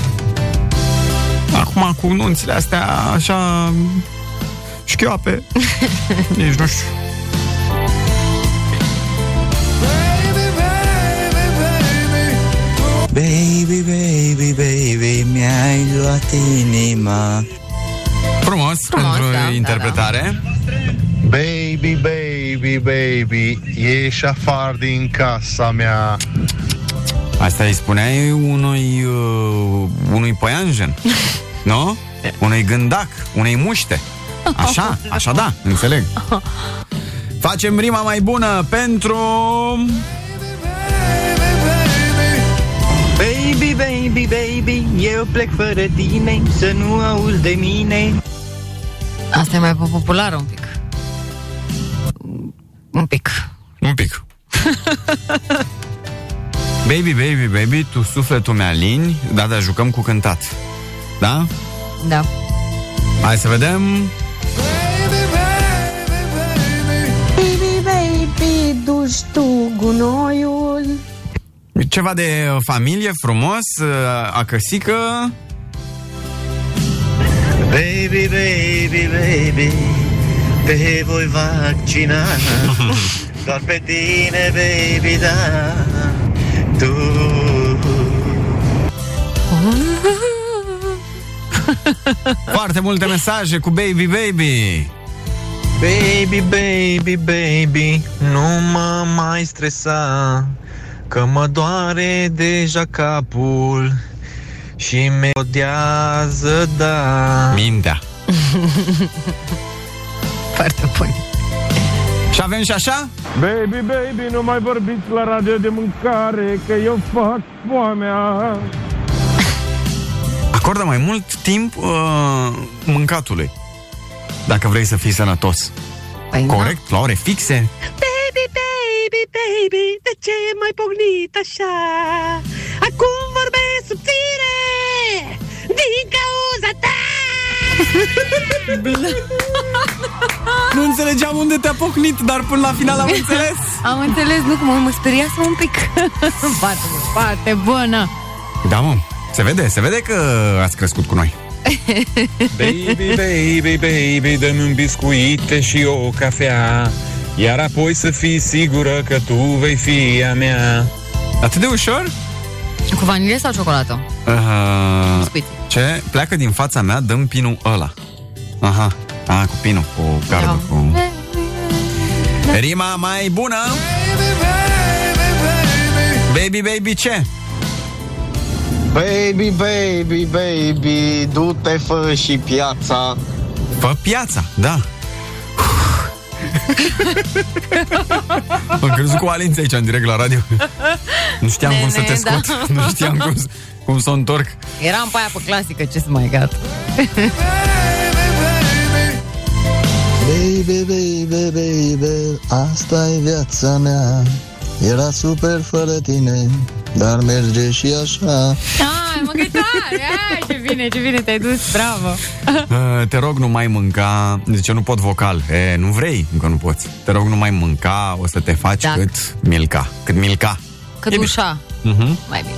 Acum cu nunțile astea așa Șchioape Nici nu știu Baby, baby, baby, mi-ai luat inima. Frumos, Frumos, pentru da, da, interpretare. Baby, baby, baby, ieși afară din casa mea. Asta îi spuneai unui uh, Unui păianjen Nu? Unui gândac, unei muște. Așa, așa da, înțeleg. Facem rima mai bună pentru Baby, baby, baby, eu plec fără tine Să nu auzi de mine Asta e mai populară un pic. Un pic. Un pic Baby, baby, baby, tu sufletul mi-alini Da, da, jucăm cu cântat Da? Da. Hai să vedem Baby, baby, duci tu gunoiul Ceva de uh, familie frumos uh, Acăsică Baby, baby, baby, te voi vaccina. Doar pe tine, baby, da. Tu. Foarte multe mesaje cu baby, baby. Baby, baby, baby, nu mă mai stresa Că mă doare deja capul Și melodiază, da Mintea Foarte bun. Și avem și așa? Baby, baby, nu mai vorbiți la radio de mâncare Că eu fac foamea Acordă mai mult timp uh, mâncatului Dacă vrei să fii sănătos păi Corect? La ore fixe? Baby, baby, baby, de ce mai pognit așa? Acum vorbesc subțire din cauza ta! Nu înțelegeam unde te-a pocnit, dar până la final am înțeles Am înțeles, nu cum mă speriasă un pic. foarte, bun, foarte bună. Da, mă, se vede, se vede că ați crescut cu noi Baby, baby, baby, dă-mi un biscuite și o cafea Iar apoi să fii sigură că tu vei fi a mea Atât de ușor? Cu vanilie sau ciocolată? Uh, Biscuit. ce? Pleacă din fața mea, dăm pinul ăla. Aha. A, cu pinul, cu cardul, cu... Rima mai bună Baby, baby, ce? Baby, baby, baby, du-te, fă și piața. Fă piața, da Am crezut cu Alinți aici în direct la radio. Nu știam cum să Nene, te scot da. Nu știam cum, să- cum să o întorc. Eram pe aia pe clasică, ce să mai gata. Baby, baby, baby, asta e viața mea. Era super fără tine, dar merge și așa. Ai, mă, cât tare! Ai, ce bine, ce bine te-ai dus, bravo! Uh, Te rog, nu mai mânca Zice, nu pot vocal e, Nu vrei, încă nu poți Te rog, nu mai mânca, o să te faci Da. cât milca Cât milca Cât ușa, uh-huh. mai bine.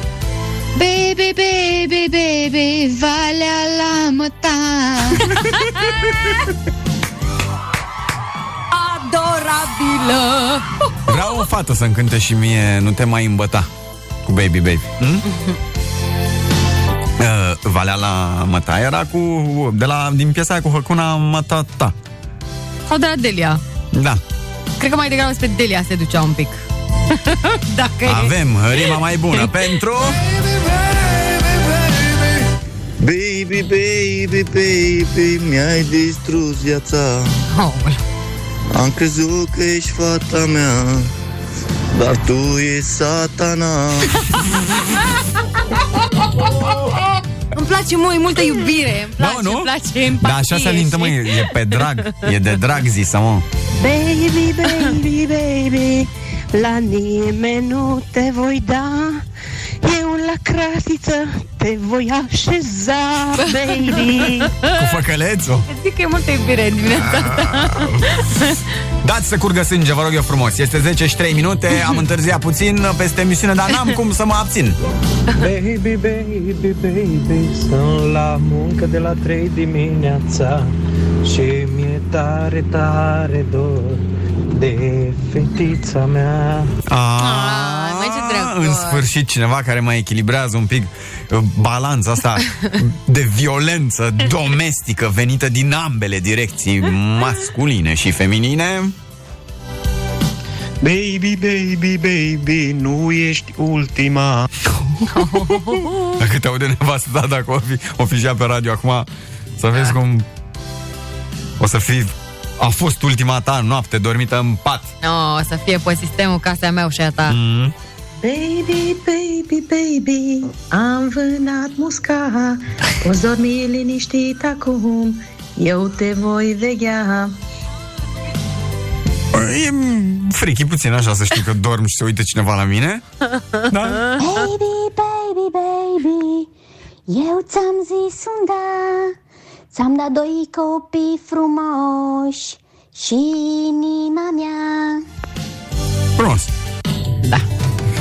Baby, baby, baby, valea la măta Adorabilă! Vreau o fată să-mi cânte și mie Nu te mai îmbăta Cu Baby Baby hmm? Uh, Valea la Măta era cu de la, Din piesa aia cu Hăcuna Matata Sau de la Delia. Da Cred că mai degrabă spre Delia se ducea un pic. Dacă e... Avem rima mai bună pentru Baby, baby, baby, mi-ai distrus viața. Oh, Am crezut că ești fata mea, dar tu e satana. Îmi place mult, e multă iubire. Îmi place, nu? îmi place empatie. Da, așa se alintă, și- măi, e pe drag E de drag zisă, mă Baby, baby, baby, la nimeni nu te voi da Eu la cratiță te voi așeza, baby. Cu făcălețul? Îți zic că e multă iubire în dimineața asta. Dați să curgă sânge, vă rog eu frumos. Este 10 și 3 minute, am întârziat puțin Peste emisiune, dar n-am cum să mă abțin. Baby, baby, baby Sunt la muncă de la 3 dimineața Și mi-e tare, tare dor De fetița mea. Ah, mai ce drăguț. În sfârșit cineva care mai echilibrează un pic uh, balanța asta de violență domestică venită din ambele direcții masculine și feminine. Baby, baby, baby, nu ești ultima. Dacă te aude nevastă ta, dacă o fi, o fi și ea pe radio acum, să vezi cum o să fi a fost ultima ta noapte dormită în pat. No, o să fie pe sistemul casa mea și a ta. Mm. Baby, baby, baby, am vânat musca Poți dormi liniștit acum, eu te voi veghea E frichi puțin așa să știu că dorm și se uită cineva la mine. Da? Baby, baby, baby, eu ți-am zis un da Ți-am dat doi copii frumoși și inima mea Frumos.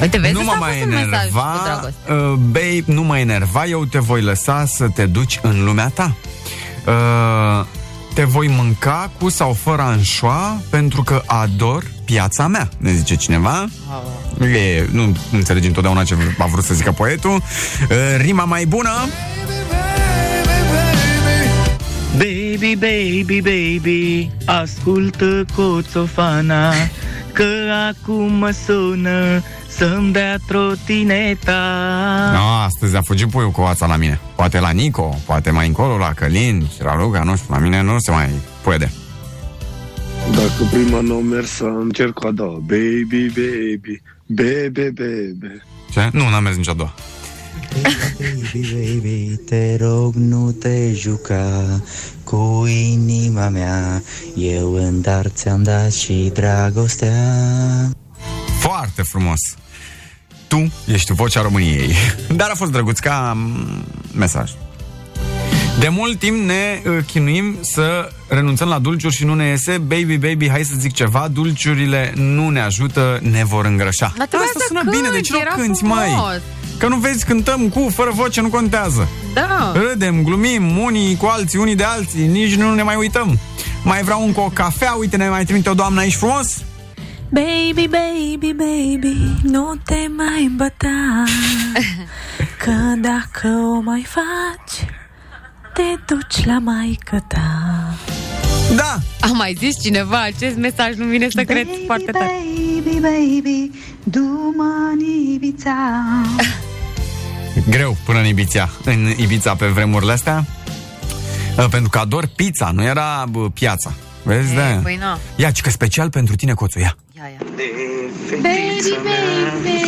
Uite, vezi, nu mă ăsta a mai fost un mesaj cu enerva, dragoste. uh, babe, nu mă enerva, eu te voi lăsa să te duci în lumea ta. Uh, te voi mânca cu sau fără anșoa pentru că ador piața mea, ne zice cineva. E, nu înțelegi întotdeauna ce a vrut să zică poetul. Uh, rima mai bună Baby, baby, baby Ascultă coțofana Că acum mă sună Să-mi dea trotineta no, Astăzi a fugit puiul cu oața la mine Poate la Nico, poate mai încolo la Călin și la Luca, nu știu, la mine nu se mai puede Dacă prima nu a mers, încerc a doua. Baby, baby, baby, baby. Ce? Nu, n-a mers nici a doua Baby, baby, te rog nu te juca cu inima mea Eu în dar ți-am dat și dragostea Foarte frumos. Tu ești vocea României. Dar a fost drăguț ca mm, mesaj. De mult timp ne uh, chinuim să renunțăm la dulciuri și nu ne iese. Baby, baby, hai să zic ceva, dulciurile nu ne ajută, ne vor îngrășa. Dar trebuia Asta să sună cânti, bine, de ce nu era cânti, frumos. mai? Că nu vezi, cântăm cu, fără voce, nu contează. Da. Râdem, glumim, unii cu alții, unii de alții, nici nu ne mai uităm. Mai vreau încă o cafea, uite, ne mai trimite o doamnă aici frumos. Baby, baby, baby, nu te mai băta Că dacă o mai faci, te duci la maică ta Da! A mai zis cineva acest mesaj, nu vine să cred foarte tare. Baby, baby, du-mă în Ibiza Greu până în Ibița, în Ibița pe vremurile astea. Uh, Pentru că ador pizza, nu era bă, piața. Vezi, E, da? păi na. Ia, ci că special pentru tine, Coțu, ia. Baby, baby,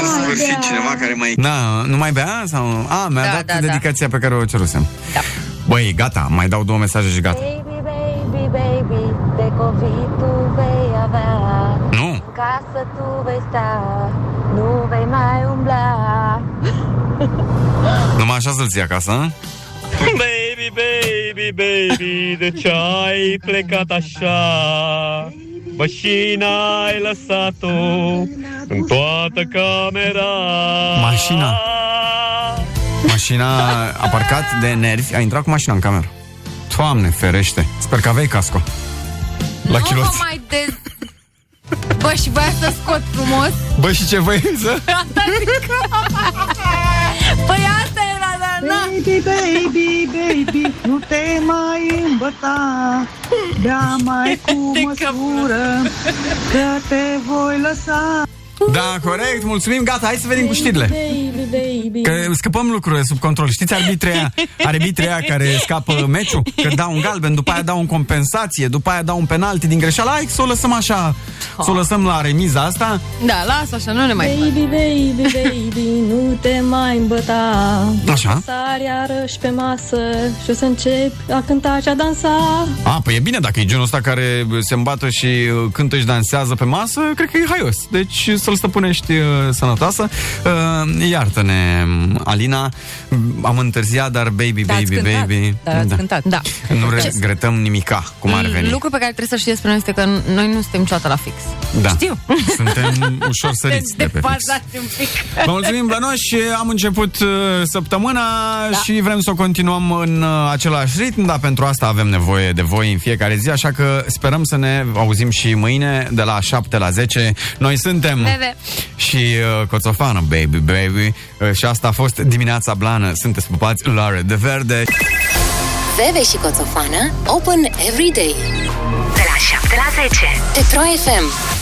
În sfârșit, cineva care mai... Na, nu mai bea? Sau... A, mi-a Da, dat da, da. dedicația pe care o cerusem. Da. Băi, gata, mai dau două mesaje și gata. Baby, baby, baby, de COVID tu vei avea Nu. În casă tu vei sta, nu vei mai umbla Numai așa să-l ții acasă, a? Baby, baby, baby, de ce ai plecat așa? Mașina ai lăsat-o în toată camera Mașina. Mașina a parcat de nervi, a intrat cu mașina în cameră. Doamne, ferește. Sper că aveai casco. La nu chiloți. mă mai de... Bă, și voia să scot frumos. Bă, și ce văință? Asta zic. Păi asta era, da, da. Baby, baby, baby, nu te mai îmbăta. Bea mai cu măsură, că te voi lăsa Da, corect, mulțumim, gata, hai să venim cu știrile. Baby, baby Că scăpăm lucrurile sub control. Știți arbitrea, arbitrea care scapă meciul? Că dau un galben, după aia dau un compensație, după aia dau un penalti din greșeală. Hai să o lăsăm așa, să o lăsăm la remiza asta. Da, lasă așa, nu ne mai Baby, baby, baby, nu te mai îmbăta Așa. Sari iarăși pe masă și o să încep a cânta și a dansa A, păi e bine dacă e genul ăsta care se îmbată și uh, cântă și dansează pe masă, cred că e haios. Deci să-l stăpânești uh, sănătoasă. Uh, iartă-ne, Alina, am întârziat, dar baby, Da, ați baby, cântat, baby. dar ați da. cântat. Da. Nu regretăm nimica, cum ar veni. Lucru pe care trebuie să știți despre noi este că noi nu suntem niciodată la fix. Da. Știu. Suntem ușor săriți de pe fix. Defazați un pic. Vă mulțumim, Blănoși, am început uh, săptămâna da. și vrem să o continuăm în uh, același ritm, dar pentru asta avem nevoie de voi în fiecare zi, așa că sperăm să ne auzim și mâine de la 7 la 10. Noi suntem Bebe. Și uh, Coțofană, baby, baby, uh, și asta a fost dimineața blană. Sunteți pupați, Lare de Verde. Veve și Coțofană Open every day. De la 7 la 10 Pe Pro FM